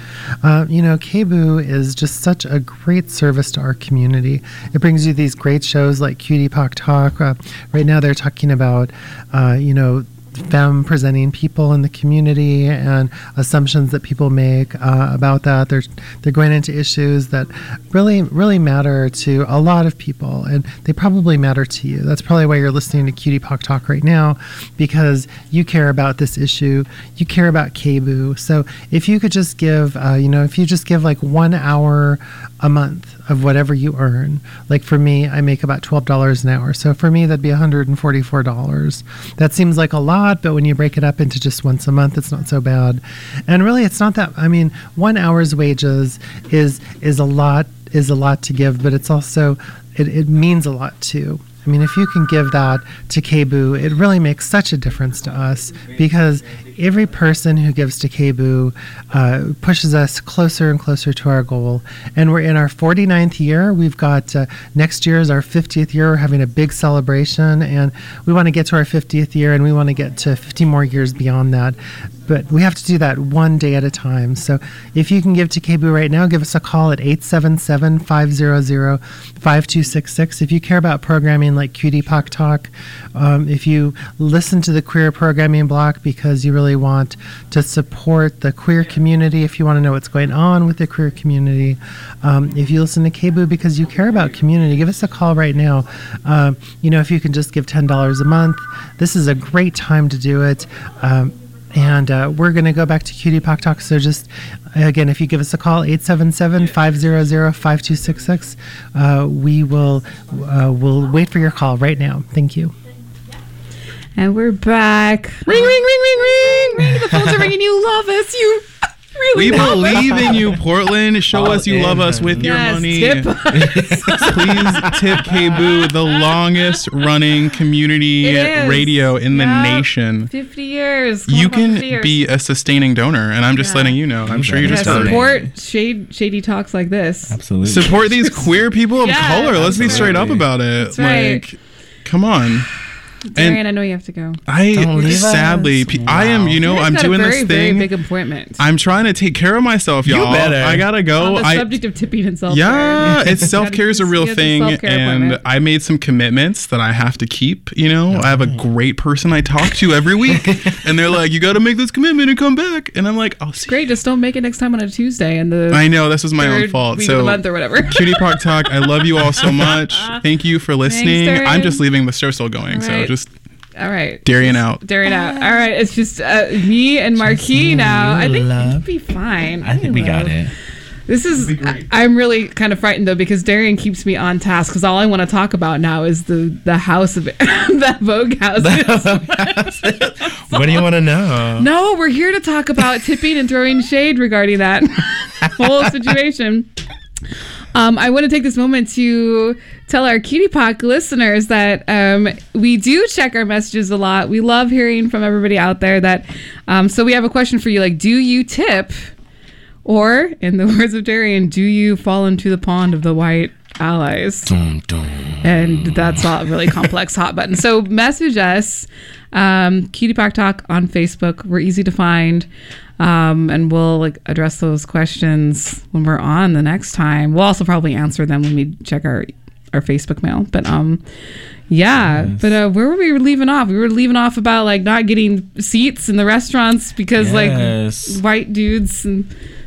Uh, you know, KBOO is just such a great service to our community. It brings you these great shows like Cutie Pock Talk. Uh, right now, they're talking about, uh, you know, femme presenting people in the community and assumptions that people make uh, about that. They're they're going into issues that really really matter to a lot of people, and they probably matter to you. That's probably why you're listening to Cutie Pock Talk right now, because you care about this issue. You care about KBOO. So if you could just give, uh, you know, if you just give like one hour a month of whatever you earn. Like for me, I make about $12 an hour. So for me, that'd be $144. That seems like a lot, but when you break it up into just once a month, it's not so bad. And really, it's not that, I mean, one hour's wages is, is a lot, is a lot to give, but it's also, it, it means a lot too. I mean, if you can give that to KBOO, it really makes such a difference to us because every person who gives to KBOO uh, pushes us closer and closer to our goal. And we're in our 49th year. We've got uh, next year is our 50th year. We're having a big celebration, and we want to get to our 50th year, and we want to get to 50 more years beyond that. But we have to do that one day at a time. So if you can give to KBOO right now, give us a call at 877 500 5266. If you care about programming like Cutie Pock Talk, um, if you listen to the queer programming block because you really want to support the queer community, if you want to know what's going on with the queer community, um, if you listen to KBOO because you care about community, give us a call right now. Um, you know, if you can just give $10 a month, this is a great time to do it. Um, and uh, we're going to go back to Cutie Pock Talk. So just again, if you give us a call, 877-500-5266, uh, we will uh, we'll wait for your call right now. Thank you. And we're back. Ring, ring, ring, ring, ring, ring. The phones are ringing. You love us. You really We love us. believe in you, Portland. Show us you love us with your money. tip us. Please tip KBOO, the longest running community radio in the nation. 50 years. You on can years. be a sustaining donor, and I'm just Yeah. letting you know. I'm sure you better just Yeah, support shade, shady talks like this. Absolutely. Support these queer people of Yeah, color. Let's be straight up about it. That's right. Like, come on. Darian, I know you have to go. I Don't leave sadly, us. pe- I am. You know, You guys I'm got doing a very, this very thing. big appointment. I'm trying to take care of myself, y'all. y'all. better. I gotta go. on the I, subject of tipping and self care. yeah, it's self care is a real He has a thing, self-care and appointment. I made some commitments that I have to keep. You know, I have a great person I talk to every week, and they're like, "You got to make this commitment and come back," and I'm like, "I'll see." Great, just don't make it next time on a Tuesday and the I know this was my own fault. So, the month or whatever. Cutie Pock Talk, I love you all so much. Thank you for listening. I'm just leaving the show still going, so Right. just All right. Darian out. Darian out. All right. It's just uh, me and Marquis now. I think it'll be fine. I think we got it. This is. I, I'm really kind of frightened though because Darian keeps me on task because all I want to talk about now is the the house of the Vogue house. What do you want to know? no, we're here to talk about tipping and throwing shade regarding that whole situation. Um, I want to take this moment to tell our Cutie Pock listeners that um, we do check our messages a lot. We love hearing from everybody out there. That um, so we have a question for you: like, do you tip, or in the words of Darian, do you fall into the pond of the white allies? Dun, dun. and that's a really complex hot button. So message us, um, Cutie Pock Talk on Facebook. We're easy to find, um, and we'll like address those questions when we're on the next time. We'll also probably answer them when we check our our Facebook mail. But um, yeah. But uh, where were we leaving off? We were leaving off about like not getting seats in the restaurants because Yes. like white dudes and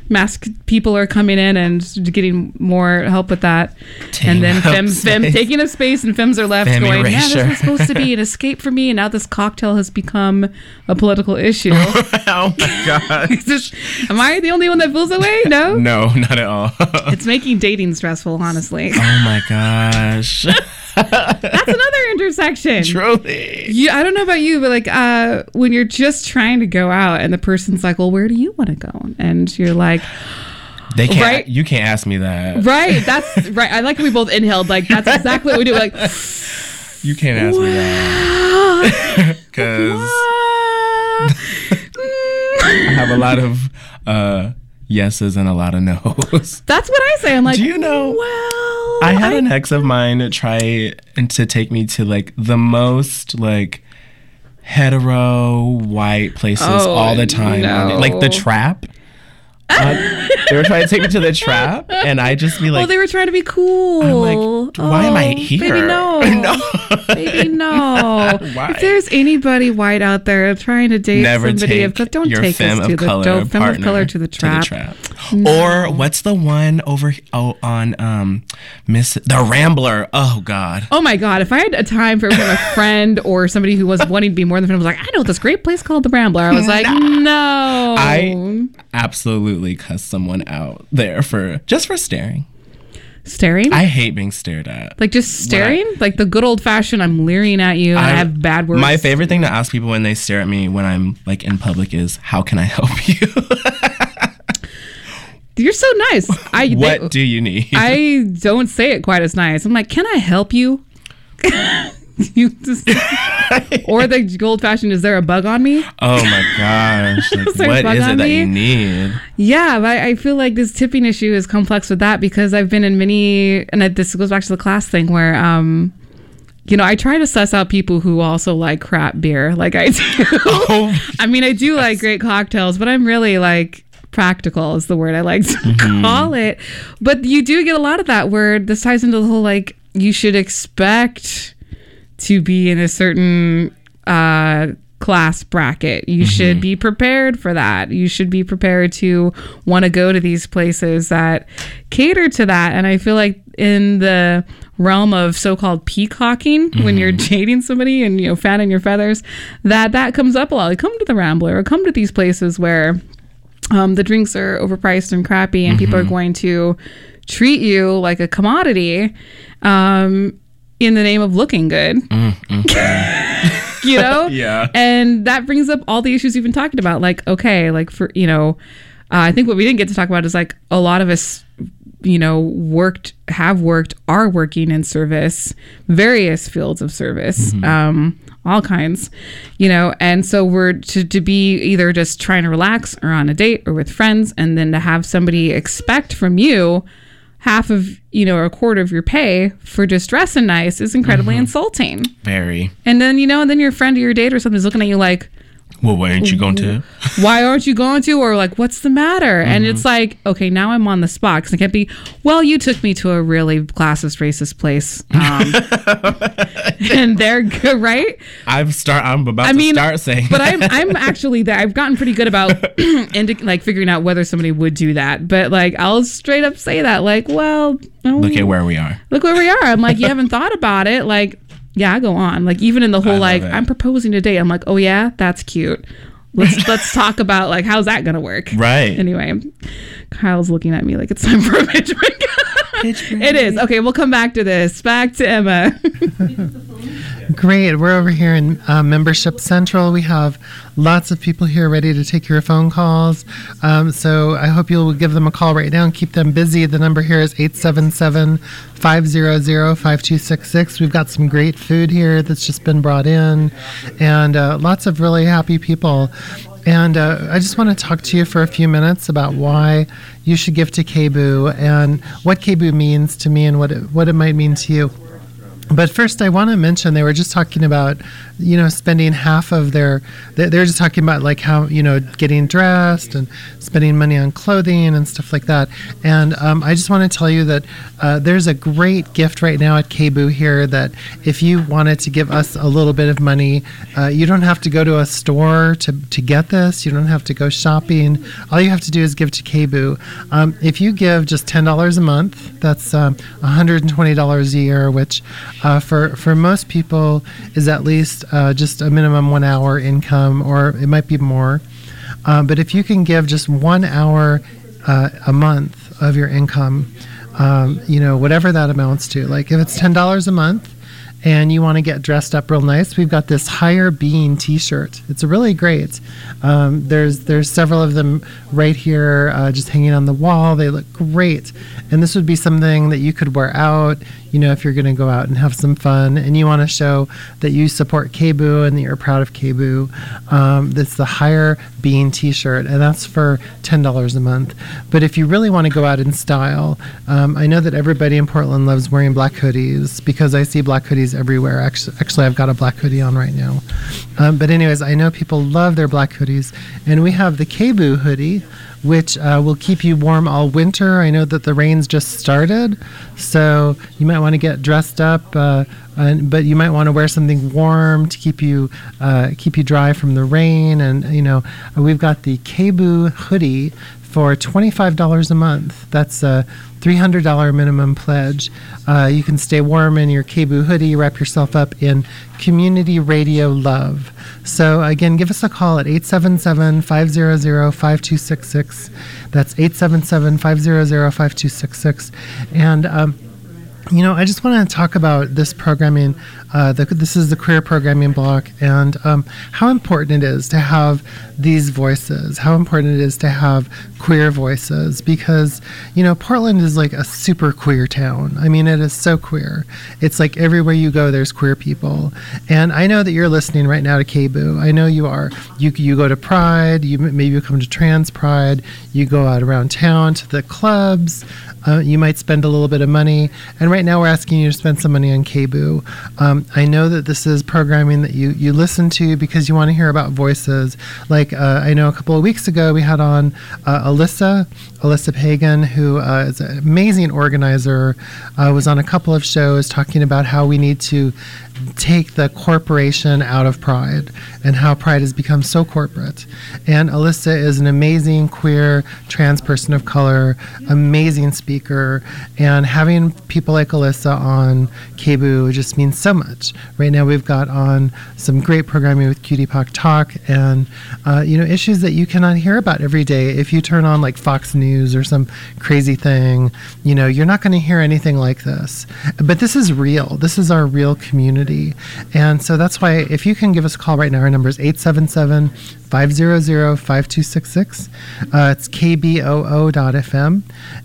masked people are coming in and getting more help with that. and then Taking up Fem, taking up space and Fems are left Fem going, yeah, this was supposed to be an escape for me. And now this cocktail has become a political issue. oh my god. This- am I the only one that feels that way? No? No, not at all. It's making dating stressful, honestly. oh my gosh. That's another intersection. Truly. You, I don't know about you, but like uh, when you're just trying to go out and the person's like, well, where do you want to go? And you're like, They can't. Right? You can't ask me that. right, that's right. I like we both inhaled. Like, that's exactly what we do. Like, You can't ask me that because I have a lot of uh, yeses and a lot of nos. that's what I say. I'm like, Do you know? well, I had an ex of mine try and to take me to like the most like hetero white places Oh, all the time, no. like the trap. Uh, they were trying to take me to the trap, and I just be like, oh, they were trying to be cool. I'm like, why am I Oh, here? Baby, no. no. Baby, no. Why? If there's anybody white out there trying to date Never somebody, take of, don't take us to the don't, femme of color to the trap. Or what's the one over oh, on um Miss the Rambler? Oh God. Oh my god! If I had a time for a friend or somebody who was wanting to be more than a friend, was like, I know this great place called the Rambler. I was like, no. I absolutely cuss someone out there for just for staring. staring. I hate being stared at. like just staring, like the good old fashioned. I'm leering at you. I, I- have bad words. My favorite thing to ask people when they stare at me when I'm like in public is, "How can I help you? You're so nice. I what do you need?" I don't say it quite as nice. I'm like, can I help you? you just, or the old fashioned, is there a bug on me? Oh my gosh! Like, Is there a what is it that me? you need? Yeah, but I feel like this tipping issue is complex with that because I've been in many, and this goes back to the class thing where, um, you know, I try to suss out people who also like crap beer, like I do. Oh, I mean, I do like great cocktails, but I'm really like practical is the word I like to call it. But you do get a lot of that word. this ties into the whole like you should expect to be in a certain uh class bracket. You should be prepared for that. You should be prepared to want to go to these places that cater to that. And I feel like in the realm of so-called peacocking when you're dating somebody and you know fanning your feathers that that comes up a lot like come to the rambler or come to these places where um, the drinks are overpriced and crappy and people are going to treat you like a commodity um, in the name of looking good. You know? Yeah. and that brings up all the issues you've been talking about. Like okay like for you know uh, i think what we didn't get to talk about is like a lot of us you know worked have worked are working in service various fields of service um all kinds you know? And so we're to, to be either just trying to relax or on a date or with friends and then to have somebody expect from you half of you know or a quarter of your pay for just dressing nice is incredibly mm-hmm. insulting very. and then you know, and then your friend or your date or something is looking at you like, Well, why aren't you going to? "Why aren't you going to?" Or like, "What's the matter?" And it's like, okay, now I'm on the spot because I can't be. Well, you took me to a really classist, racist place, um, and they're good, right? I'm start. I'm about I to mean, start saying. but I'm I'm actually there. I've gotten pretty good about indi- like figuring out whether somebody would do that. But like, I'll straight up say that, like, well, look at where we are. look where we are. I'm like, you haven't thought about it. Like, yeah, I go on. Like, even in the whole like, it. I'm proposing to date. I'm like, oh yeah, that's cute. Let's let's talk about like how's that gonna work. Right. Anyway, Kyle's looking at me like it's time for a pitch break. It is okay. We'll come back to this. Back to Emma. Great. We're over here in uh, Membership Central. We have lots of people here ready to take your phone calls. Um, so I hope you'll give them a call right now and keep them busy. The number here is 877 500 5266. We've got some great food here that's just been brought in and uh, lots of really happy people. And uh, I just want to talk to you for a few minutes about why you should give to KBOO and what KBOO means to me and what it, what it might mean to you. But first, I want to mention they were just talking about, you know, spending half of their. they- They're just talking about like how you know getting dressed and spending money on clothing and stuff like that. And um, I just want to tell you that uh, there's a great gift right now at KBOO here that if you wanted to give us a little bit of money, uh, you don't have to go to a store to to get this. You don't have to go shopping. All you have to do is give to KBOO. Um, if you give just ten dollars a month, that's um, $120 a year, which uh, for for most people is at least uh, just a minimum one hour income, or it might be more. Uh, but if you can give just one hour uh, a month of your income, um, you know whatever that amounts to, like if it's ten dollars a month. And you want to get dressed up real nice? We've got this higher being T-shirt. It's really great. Um, there's there's several of them right here, uh, just hanging on the wall. They look great, and this would be something that you could wear out. You know, if you're going to go out and have some fun, and you want to show that you support KBOO and that you're proud of KBOO, um, that's the higher being T-shirt, and that's for ten dollars a month. But if you really want to go out in style, um, I know that everybody in Portland loves wearing black hoodies because I see black hoodies everywhere. Actually, actually, I've got a black hoodie on right now. Um, but anyways, I know people love their black hoodies, and we have the KBOO hoodie, which uh, will keep you warm all winter. I know that the rains just started, so you might want to get dressed up, uh, and, but you might want to wear something warm to keep you uh, keep you dry from the rain. And you know, uh, we've got the KBOO hoodie for $25 a month. That's a $300 minimum pledge. Uh, you can stay warm in your KBOO hoodie, wrap yourself up in community radio love. So, again, give us a call at 877 500 5266. That's 877 500 5266. And um, you know, I just want to talk about this programming. Uh, the, this is the queer programming block, and um, how important it is to have these voices. How important it is to have queer voices, because you know, Portland is like a super queer town. I mean, it is so queer. It's like everywhere you go, there's queer people, and I know that you're listening right now to KBOO. I know you are. You you go to Pride. You maybe you come to Trans Pride. You go out around town to the clubs. Uh, you might spend a little bit of money. And right now, we're asking you to spend some money on KBOO. Um, I know that this is programming that you, you listen to because you want to hear about voices. Like uh, I know a couple of weeks ago, we had on uh, Alyssa, Alyssa Pagan, who uh, is an amazing organizer, uh, was on a couple of shows talking about how we need to take the corporation out of Pride and how Pride has become so corporate. And Alyssa is an amazing queer trans person of color, amazing speaker, and having people like Alyssa on KBOO just means so much. Right now, we've got on some great programming with Cutie Pock Talk and uh, you know issues that you cannot hear about every day. If you turn on like Fox News or some crazy thing, you know you're not going to hear anything like this. But this is real. This is our real community. And so that's why if you can give us a call right now, our number is 877 500 5266. Uh, it's kboo.fm.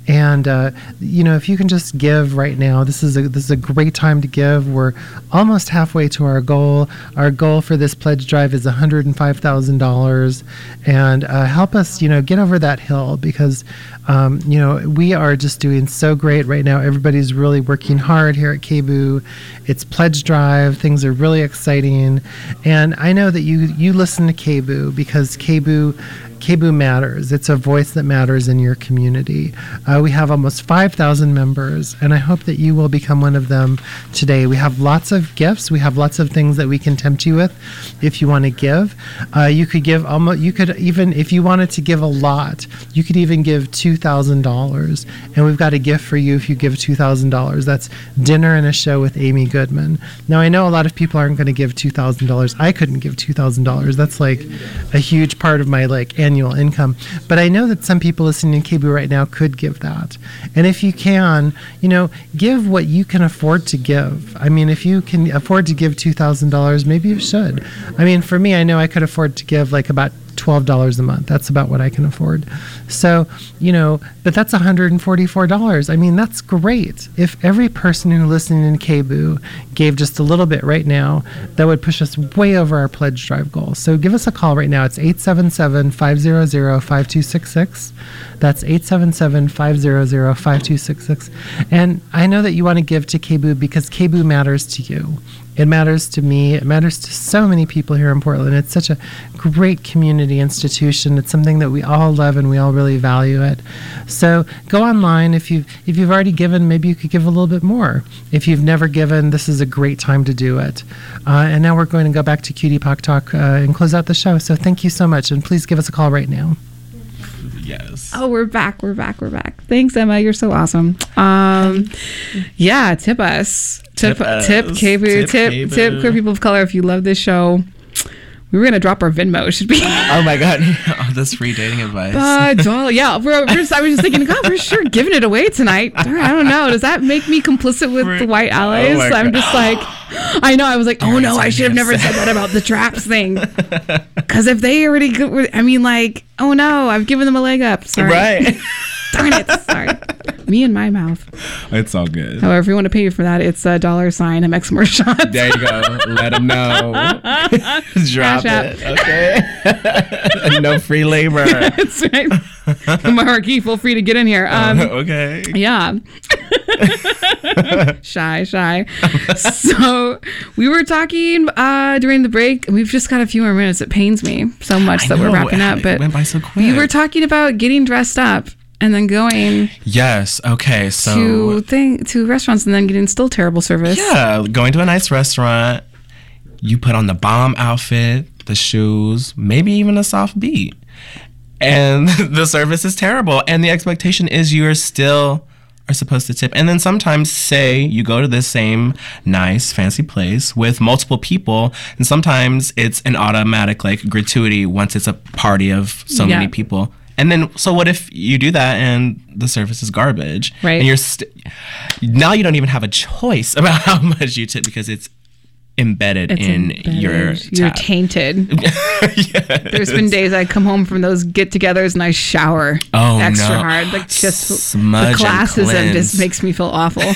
And, uh, you know, if you can just give right now, this is, a, this is a great time to give. We're almost halfway to our goal. Our goal for this pledge drive is $105,000. And uh, help us, you know, get over that hill because, um, you know, we are just doing so great right now. Everybody's really working hard here at KBOO. It's pledge drive. Things are really exciting. And I know that you, you listen to KBOO because KBOO KBOO matters. It's a voice that matters in your community. Uh, we have almost 5,000 members, and I hope that you will become one of them today. We have lots of gifts. We have lots of things that we can tempt you with if you want to give. Uh, you could give almost, you could even, if you wanted to give a lot, you could even give $2,000. And we've got a gift for you if you give $2,000. That's dinner and a show with Amy Goodman. Now, I know a lot of people aren't going to give $2,000. I couldn't give $2,000. That's like a huge part of my like annual income. But I know that some people listening to KBOO right now could give that. And if you can, you know, give what you can afford to give. I mean, if you can afford to give $2,000, maybe you should. I mean, for me, I know I could afford to give like about $12 a month. That's about what I can afford. So, you know, but that's $144. I mean, that's great. If every person who listening in KBOO gave just a little bit right now, that would push us way over our pledge drive goal. So give us a call right now. It's 877 500 5266. That's 877 500 5266. And I know that you want to give to KBOO because KBOO matters to you. It matters to me. It matters to so many people here in Portland. It's such a great community institution. It's something that we all love and we all really value it. So go online. If you've if you've already given, maybe you could give a little bit more. If you've never given, this is a great time to do it. Uh, and now we're going to go back to Cutie Pock Talk uh, and close out the show. So thank you so much, and please give us a call right now. Yes. Oh, we're back. We're back. We're back. Thanks, Emma. You're so awesome. Um, yeah, tip us. Tip, Tip us. tip, KBOO, Tip tip, tip, queer people of color. If you love this show, we were gonna drop our Venmo. Should be. Oh my god. oh, that's free dating advice. Uh, doll- yeah, we're, we're just, I was just thinking, God, we're sure giving it away tonight. Darn, I don't know. Does that make me complicit with the white allies? Oh I'm God. just like, I know. I was like, oh no, I should have never said that about the traps thing. Because if they already, I mean, like, oh no, I've given them a leg up. Sorry. right. Darn it. Sorry. Me and my mouth. it's all good. However, if you want to pay for that, it's a dollar sign MX more shots. There you go. Let them know. Drop Cash app. it. Okay. no free labor. That's right. Marquis, feel free to get in here. Um, okay. Yeah. shy, shy. so we were talking uh, during the break. We've just got a few more minutes. It pains me so much I that we're wrapping up. it But went by so quick. we were talking about getting dressed up and then going Yes. Okay. So to thing to restaurants and then getting still terrible service. yeah, going to a nice restaurant. You put on the bomb outfit, the shoes, maybe even a soft beat, and the service is terrible. And the expectation is you are still are supposed to tip. And then sometimes, say you go to this same nice fancy place with multiple people, and sometimes it's an automatic like gratuity once it's a party of so Yeah. many people. And then, so what if you do that and the service is garbage? Right. And you're st- now you don't even have a choice about how much you tip because it's embedded It's in embedded. your You're tab. tainted. There's been days I come home from those get-togethers and I shower Oh, extra no. hard, like just Smudge the and classism just makes me feel awful.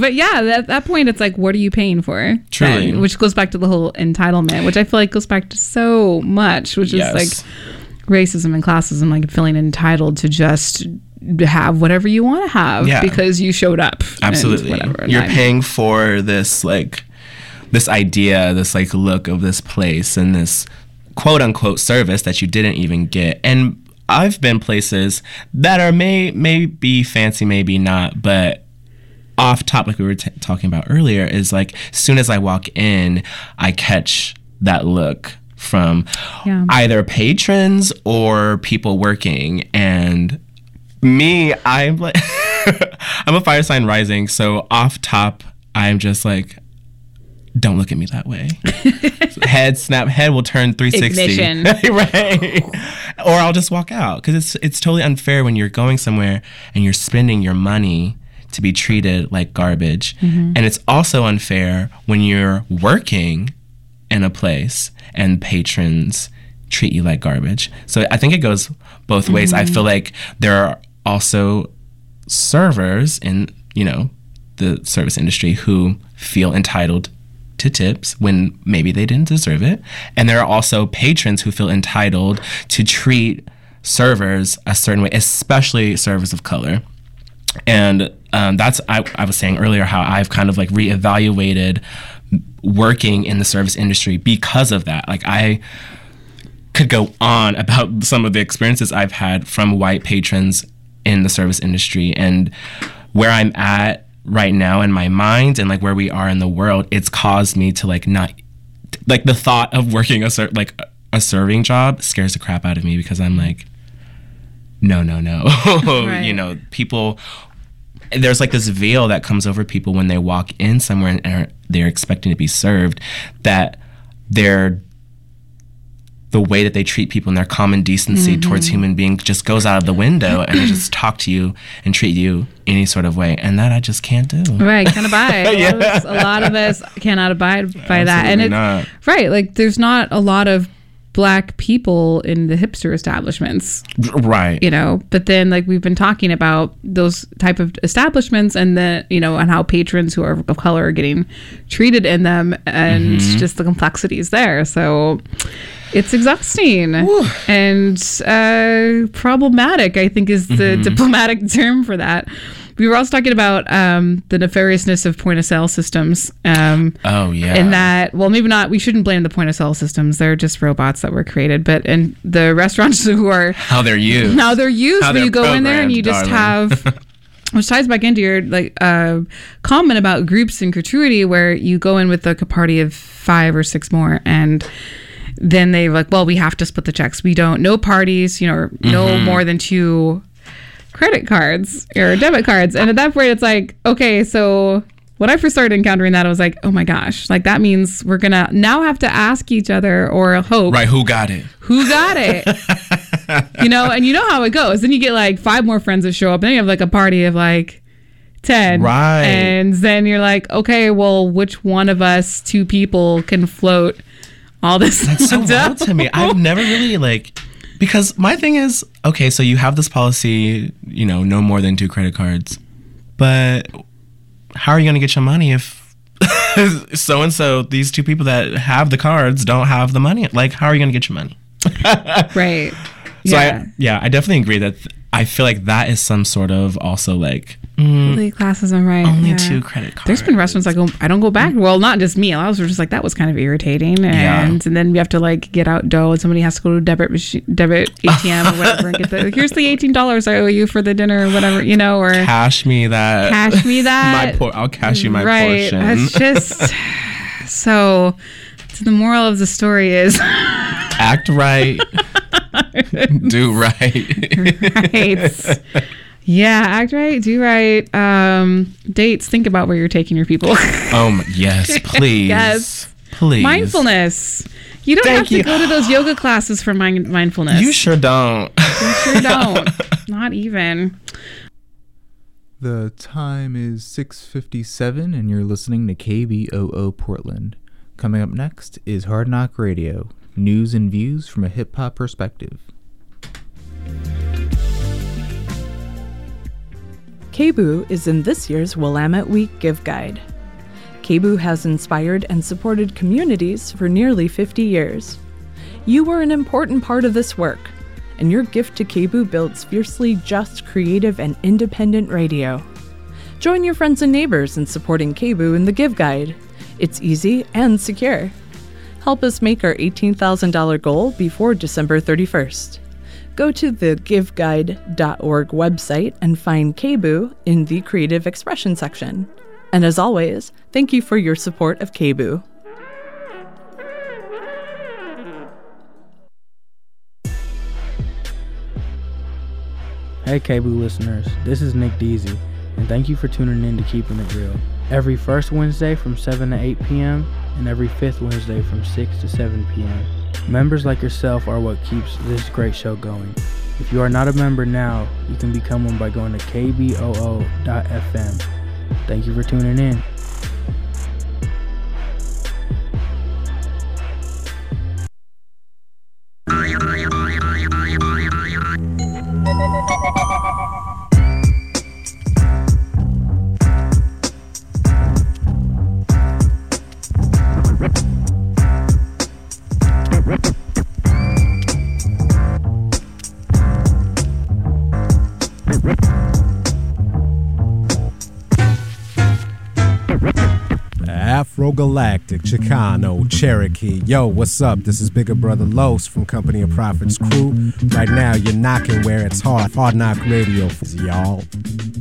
but yeah, at that point, it's like, what are you paying for? Truly. Then, which goes back to the whole entitlement, which I feel like goes back to so much, which Yes. is like racism and classism, like feeling entitled to just have whatever you want to have Yeah. because you showed up. and Absolutely. whatever. You're I- paying for this like this idea, this like look of this place and this quote unquote service that you didn't even get. And I've been places that are may may be fancy, maybe not, but off top like we were t- talking about earlier is like as soon as I walk in, I catch that look from Yeah. either patrons or people working. And me i'm like i'm a fire sign rising. So off top i'm just like don't look at me that way. Head snap head will turn 360 right. Or i'll just walk out because it's it's totally unfair when you're going somewhere and you're spending your money to be treated like garbage. Mm-hmm. And it's also unfair when you're working in a place and patrons treat you like garbage. So I think it goes both ways. I feel like there are also servers in, you know, the service industry who feel entitled to tips when maybe they didn't deserve it. And there are also patrons who feel entitled to treat servers a certain way, especially servers of color and um, that's I, I was saying earlier how I've kind of like reevaluated working in the service industry because of that. Like I could go on about some of the experiences I've had from white patrons in the service industry and where I'm at right now in my mind and like where we are in the world. It's caused me to like not like the thought of working a ser- like a serving job scares the crap out of me because I'm like no no no Right. you know people there's like this veil that comes over people when they walk in somewhere and are, they're expecting to be served that they're the way that they treat people and their common decency Mm-hmm. towards human beings just goes out of the window and they just talk to you and treat you any sort of way and that i just can't do Right, can't abide. A, lot of us, a lot of us cannot abide by that, and Absolutely it's not. right. Like, there's not a lot of black people in the hipster establishments, right you know. But then, like, we've been talking about those type of establishments, and the you know, and how patrons who are of color are getting treated in them, and Mm-hmm. just the complexities there. So. It's exhausting and uh, problematic. I think is the Mm-hmm. diplomatic term for that. We were also talking about um, the nefariousness of point of sale systems. Um, oh yeah in that, well, maybe not. We shouldn't blame the point of sale systems. They're just robots that were created. But and the restaurants who are how they're used now they're used How where you go in there and you just programmed, have which ties back into your like uh, comment about groups and gratuity where you go in with like a party of five or six more and then they like well we have to split the checks we don't no parties you know no Mm-hmm. more than two credit cards or debit cards and at that point it's like okay so when I first started encountering that, I was like, oh my gosh, like that means we're gonna now have to ask each other or hope right who got it who got it? you know, and you know how it goes. Then you get like five more friends that show up. and Then you have like a party of like 10. Right. And then you're like, okay, well, which one of us, two people, can float all this? That's so wild to me. I've never really like because my thing is okay. So you have this policy, you know, no more than two credit cards, but how are you going to get your money if so and so these two people that have the cards don't have the money? Like, how are you going to get your money? Right. So yeah. I, yeah, I definitely agree that th- I feel like that is some sort of also like mm. Only classism, right? only yeah. two credit cards. There's been restaurants I go, I don't go back. Mm-hmm. Well, not just me. A lot of us were just like, that was kind of irritating, and Yeah. and then we have to like get out dough, and somebody has to go to debit machine, debit ATM or whatever, and get the here's the eighteen dollars I owe you for the dinner or whatever, you know, or cash me that. cash me that. my por- I'll cash you my right. portion. That's just so. So the moral of the story is Act right. Do right. right. Yeah, act right, do right. Um, dates. Think about where you're taking your people. Oh my, yes, please. Yes. Please. Mindfulness. You don't Thank have to you. go to those yoga classes for mind- mindfulness. You sure don't. You sure don't. Not even. The time is 6:57 and you're listening to KBOO Portland. Coming up next is Hard Knock Radio, news and views from a hip hop perspective. KBOO is in this year's Willamette Week Give Guide. KBOO has inspired and supported communities for nearly 50 years. You were an important part of this work, and your gift to KBOO builds fiercely just, creative, and independent radio. Join your friends and neighbors in supporting KBOO in the Give Guide. It's easy and secure. Help us make our $18,000 goal before December 31st. Go to the giveguide.org website and find KBOO in the Creative Expression section. And as always, thank you for your support of KBOO. Hey KBOO listeners, this is Nick Deasy, and thank you for tuning in to Keeping It Real. Every first Wednesday from 7 to 8 p.m., and every fifth Wednesday from 6 to 7 p.m. Members like yourself are what keeps this great show going. If you are not a member now, you can become one by going to kboo.fm. Thank you for tuning in. Galactic, Chicano, Cherokee. Yo, what's up? This is Bigger Brother Los from Company of Prophets Crew. Right now, you're knocking where it's hard. Hard Knock Radio, for y'all.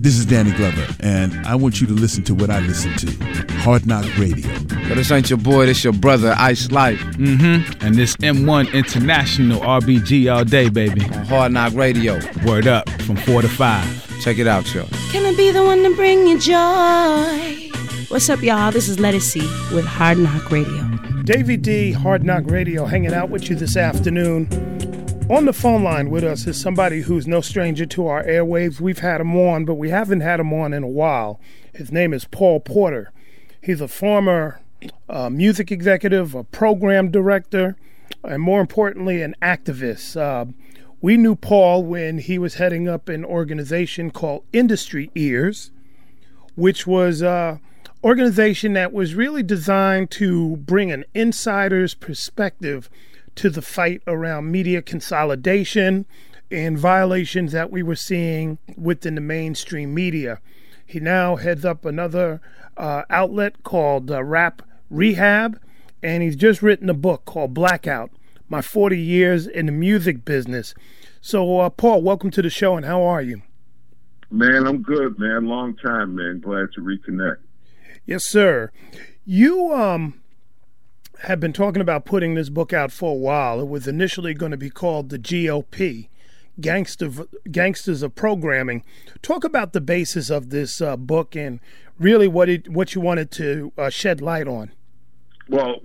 This is Danny Glover, and I want you to listen to what I listen to Hard Knock Radio. Yo, this ain't your boy, this your brother, Ise Lyfe. Mm-hmm. And this M1 International RBG all day, baby. On Hard Knock Radio. Word up from 4 to 5. Check it out, yo. Can I be the one to bring you joy? What's up, y'all? This is Lettuce C with Hard Knock Radio. Davey D, Hard Knock Radio, hanging out with you this afternoon. On the phone line with us is somebody who's no stranger to our airwaves. We've had him on, but we haven't had him on in a while. His name is Paul Porter. He's a former uh, music executive, a program director, and more importantly, an activist. Uh, we knew Paul when he was heading up an organization called Industry Ears, which was an organization that was really designed to bring an insider's perspective to the fight around media consolidation and violations that we were seeing within the mainstream media. He now heads up another uh, outlet called uh, Rap Rehab, and he's just written a book called Blackout My 40 Years in the Music Business. So, uh, Paul, welcome to the show, and how are you? Man, I'm good, man. Long time, man. Glad to reconnect. Yes, sir. You um have been talking about putting this book out for a while. It was initially going to be called the GOP, Gangster Gangsters of Programming. Talk about the basis of this uh, book and really what it what you wanted to uh, shed light on. Well, well.